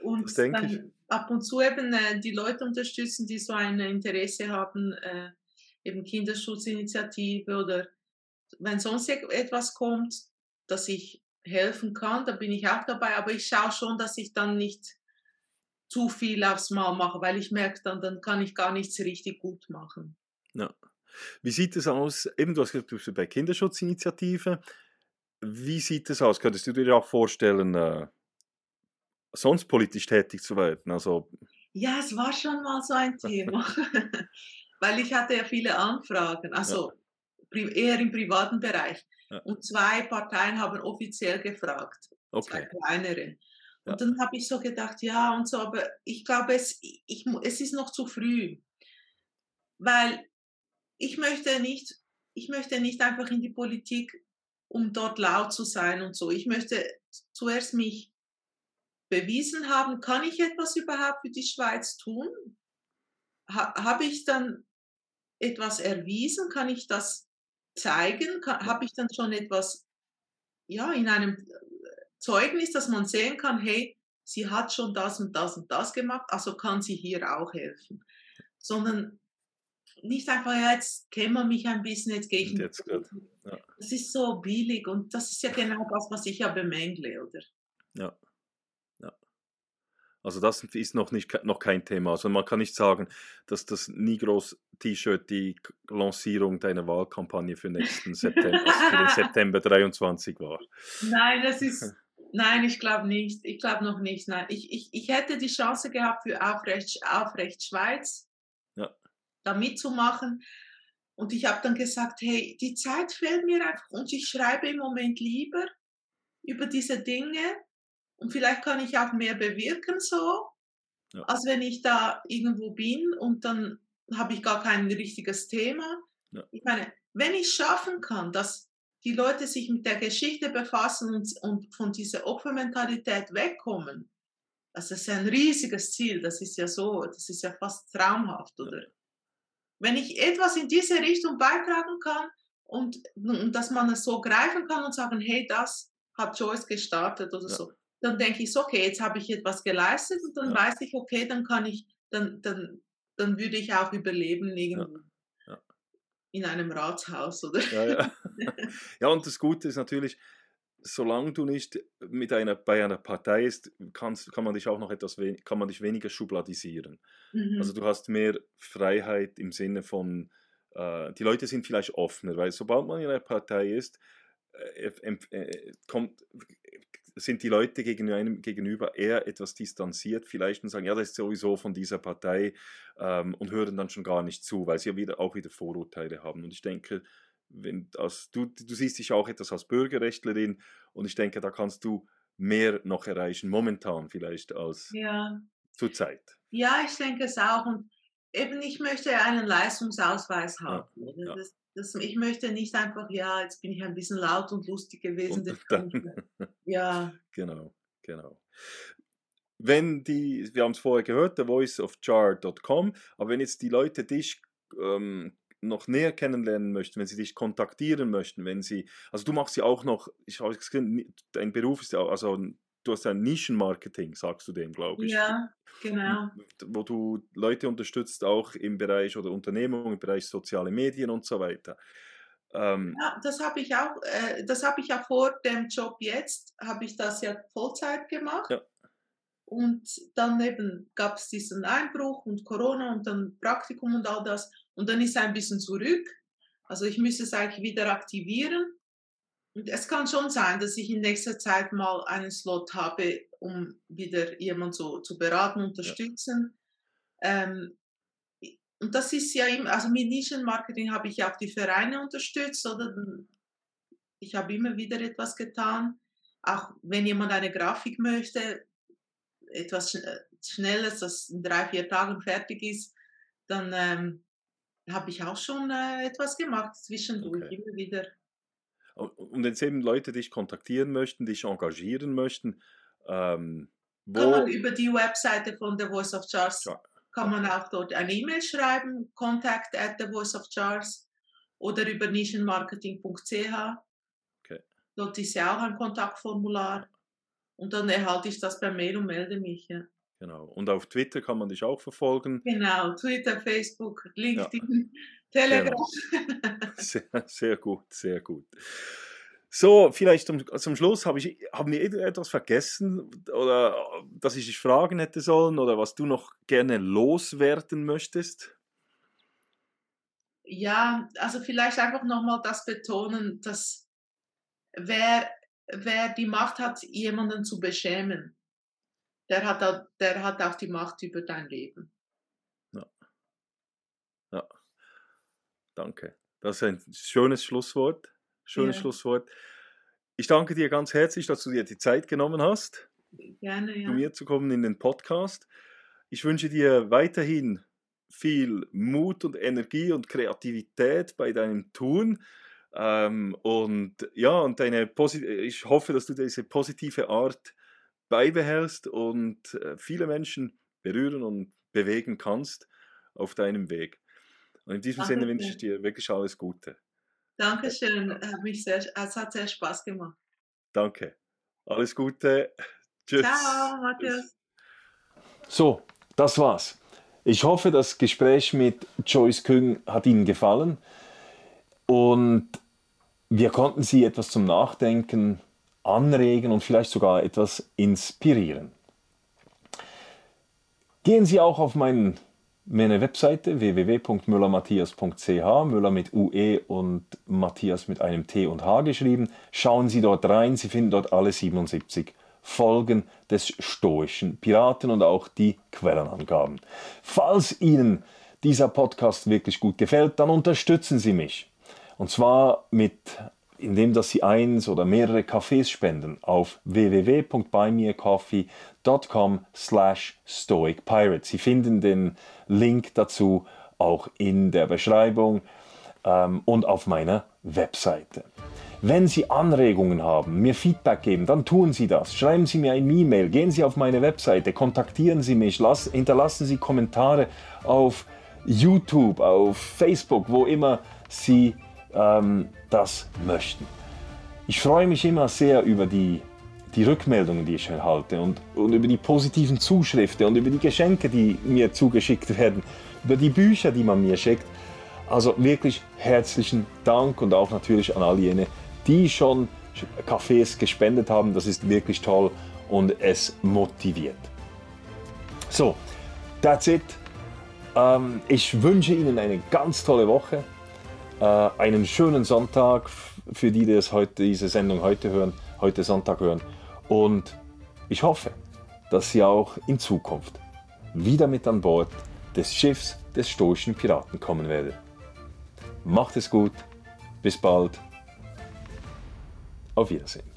Und dann ich. ab und zu eben äh, die Leute unterstützen, die so ein Interesse haben, äh, eben Kinderschutzinitiative oder wenn sonst etwas kommt, dass ich helfen kann, da bin ich auch dabei, aber ich schaue schon, dass ich dann nicht zu viel aufs Mal mache, weil ich merke dann, dann kann ich gar nichts richtig gut machen. Ja. Wie sieht es aus? Eben, du hast gesagt, bei Kinderschutzinitiative. Wie sieht es aus? Könntest du dir auch vorstellen, äh, sonst politisch tätig zu werden? Also, ja, es war schon mal so ein Thema, weil ich hatte ja viele Anfragen, also ja. eher im privaten Bereich. Ja. Und zwei Parteien haben offiziell gefragt, okay. zwei kleinere. Und dann habe ich so gedacht, ja und so, aber ich glaube, es, ich, es ist noch zu früh, weil ich möchte nicht, ich möchte nicht einfach in die Politik um dort laut zu sein und so. Ich möchte zuerst mich bewiesen haben, kann ich etwas überhaupt für die Schweiz tun? Ha, Habe ich dann etwas erwiesen? Kann ich das zeigen? Habe ich dann schon etwas ja, in einem Zeugnis, dass man sehen kann, hey, sie hat schon das und das und das gemacht, also kann sie hier auch helfen. Sondern nicht einfach, ja, jetzt kennen wir mich ein bisschen, jetzt gehe ich. Jetzt ja. Das ist so billig und das ist ja genau das, was ich ja bemängle, oder? Ja. ja. Also das ist noch, nicht, noch kein Thema. Also man kann nicht sagen, dass das Nigros-T-Shirt die Lancierung deiner Wahlkampagne für nächsten September, also für den September 23 war. Nein, das ist, nein, ich glaube nicht. Ich glaube noch nicht. Nein, ich, ich, ich hätte die Chance gehabt für Aufrecht, Aufrecht Schweiz da mitzumachen. Und ich habe dann gesagt, hey, die Zeit fehlt mir einfach und ich schreibe im Moment lieber über diese Dinge und vielleicht kann ich auch mehr bewirken so, ja. als wenn ich da irgendwo bin und dann habe ich gar kein richtiges Thema. Ja. Ich meine, wenn ich schaffen kann, dass die Leute sich mit der Geschichte befassen und, und von dieser Opfermentalität wegkommen, das ist ja ein riesiges Ziel, das ist ja so, das ist ja fast traumhaft, oder? wenn ich etwas in diese Richtung beitragen kann und, und dass man es so greifen kann und sagen, hey, das hat Joyce gestartet oder ja. so, dann denke ich so, okay, jetzt habe ich etwas geleistet und dann ja. weiß ich, okay, dann kann ich, dann, dann, dann würde ich auch überleben irgendwo. Ja. In einem Ratshaus, oder? Ja, ja. ja, und das Gute ist natürlich, solange du nicht mit einer, bei einer Partei ist, kannst, kann man dich auch noch etwas kann man dich weniger schubladisieren. Mhm. Also du hast mehr Freiheit im Sinne von, äh, die Leute sind vielleicht offener, weil sobald man in einer Partei ist, äh, äh, kommt, sind die Leute gegen einem gegenüber eher etwas distanziert, vielleicht und sagen, ja, das ist sowieso von dieser Partei ähm, und hören dann schon gar nicht zu, weil sie ja wieder, auch wieder Vorurteile haben. Und ich denke, wenn, als, du, du siehst dich auch etwas als Bürgerrechtlerin und ich denke, da kannst du mehr noch erreichen, momentan vielleicht als ja. zurzeit. Ja, ich denke es auch. Und eben, ich möchte einen Leistungsausweis haben. Ja. Das, das, ich möchte nicht einfach, ja, jetzt bin ich ein bisschen laut und lustig gewesen. Und dann, ja. Genau, genau. Wenn die, wir haben es vorher gehört, der voiceofjar.com, aber wenn jetzt die Leute dich ähm, noch näher kennenlernen möchten, wenn sie dich kontaktieren möchten, wenn sie, also du machst ja auch noch, ich habe gesehen, dein Beruf ist ja, also du hast ein Nischenmarketing, sagst du dem, glaube ich. Ja, genau. Wo du Leute unterstützt, auch im Bereich oder Unternehmung, im Bereich soziale Medien und so weiter. Ähm, ja, das habe ich auch, äh, das habe ich ja vor dem Job jetzt, habe ich das ja Vollzeit gemacht. Ja. Und dann eben gab es diesen Einbruch und Corona und dann Praktikum und all das. Und dann ist ein bisschen zurück. Also ich müsste es eigentlich wieder aktivieren. Es kann schon sein, dass ich in nächster Zeit mal einen Slot habe, um wieder jemanden so zu beraten, unterstützen. Ja. Ähm, und das ist ja immer, also mit Nischenmarketing habe ich auch die Vereine unterstützt, oder? Ich habe immer wieder etwas getan. Auch wenn jemand eine Grafik möchte, etwas Schnelles, das in drei, vier Tagen fertig ist, dann ähm, habe ich auch schon äh, etwas gemacht, zwischendurch okay. immer wieder. Und wenn eben Leute dich kontaktieren möchten, dich engagieren möchten, ähm, wo... Kann man über die Webseite von The Voice of Charles, kann man auch dort eine E-Mail schreiben, contact at the Voice of Charles oder über nischenmarketing.ch. Okay. Dort ist ja auch ein Kontaktformular. Und dann erhalte ich das per Mail und melde mich. Ja. Genau. Und auf Twitter kann man dich auch verfolgen. Genau, Twitter, Facebook, LinkedIn, ja. Telegram. Sehr, sehr, gut, sehr gut. So, vielleicht zum, zum Schluss, habe ich, haben wir etwas vergessen oder dass ich dich fragen hätte sollen oder was du noch gerne loswerden möchtest? Ja, also vielleicht einfach nochmal das betonen, dass wer wer die Macht hat, jemanden zu beschämen, der hat, auch, der hat auch die Macht über dein Leben. Ja. ja. Danke. Das ist ein schönes Schlusswort. Schönes ja. Schlusswort. Ich danke dir ganz herzlich, dass du dir die Zeit genommen hast, Gerne, ja. zu mir zu kommen in den Podcast. Ich wünsche dir weiterhin viel Mut und Energie und Kreativität bei deinem Tun. Ähm, und ja, und deine ich hoffe, dass du diese positive Art beibehältst und äh, viele Menschen berühren und bewegen kannst auf deinem Weg. Und in diesem Danke Sinne wünsche ich dir wirklich alles Gute. Dankeschön, hat mich sehr, es hat sehr Spaß gemacht. Danke. Alles Gute. Tschüss. Ciao, Matthias. So, das war's. Ich hoffe, das Gespräch mit Joyce Küng hat Ihnen gefallen. Und wir konnten Sie etwas zum Nachdenken anregen und vielleicht sogar etwas inspirieren. Gehen Sie auch auf meinen, meine Webseite www.müllermatthias.ch, Müller mit UE und Matthias mit einem T und H geschrieben. Schauen Sie dort rein, Sie finden dort alle 77 Folgen des stoischen Piraten und auch die Quellenangaben. Falls Ihnen dieser Podcast wirklich gut gefällt, dann unterstützen Sie mich. Und zwar mit, indem dass Sie eins oder mehrere Kaffees spenden auf www.buymeacoffee.com slash stoicpirate. Sie finden den Link dazu auch in der Beschreibung ähm, und auf meiner Webseite. Wenn Sie Anregungen haben, mir Feedback geben, dann tun Sie das. Schreiben Sie mir ein E-Mail, gehen Sie auf meine Webseite, kontaktieren Sie mich, lass, hinterlassen Sie Kommentare auf YouTube, auf Facebook, wo immer Sie ähm, das möchten. Ich freue mich immer sehr über die, die Rückmeldungen, die ich erhalte und, und über die positiven Zuschriften und über die Geschenke, die mir zugeschickt werden, über die Bücher, die man mir schickt. Also wirklich herzlichen Dank und auch natürlich an all jene, die schon Kaffees gespendet haben. Das ist wirklich toll und es motiviert. So, that's it. Ähm, ich wünsche Ihnen eine ganz tolle Woche, äh, einen schönen Sonntag für die, die das heute, diese Sendung heute hören, heute Sonntag hören. Und ich hoffe, dass Sie auch in Zukunft wieder mit an Bord des Schiffs des stoischen Piraten kommen werden. Macht es gut, bis bald, auf Wiedersehen.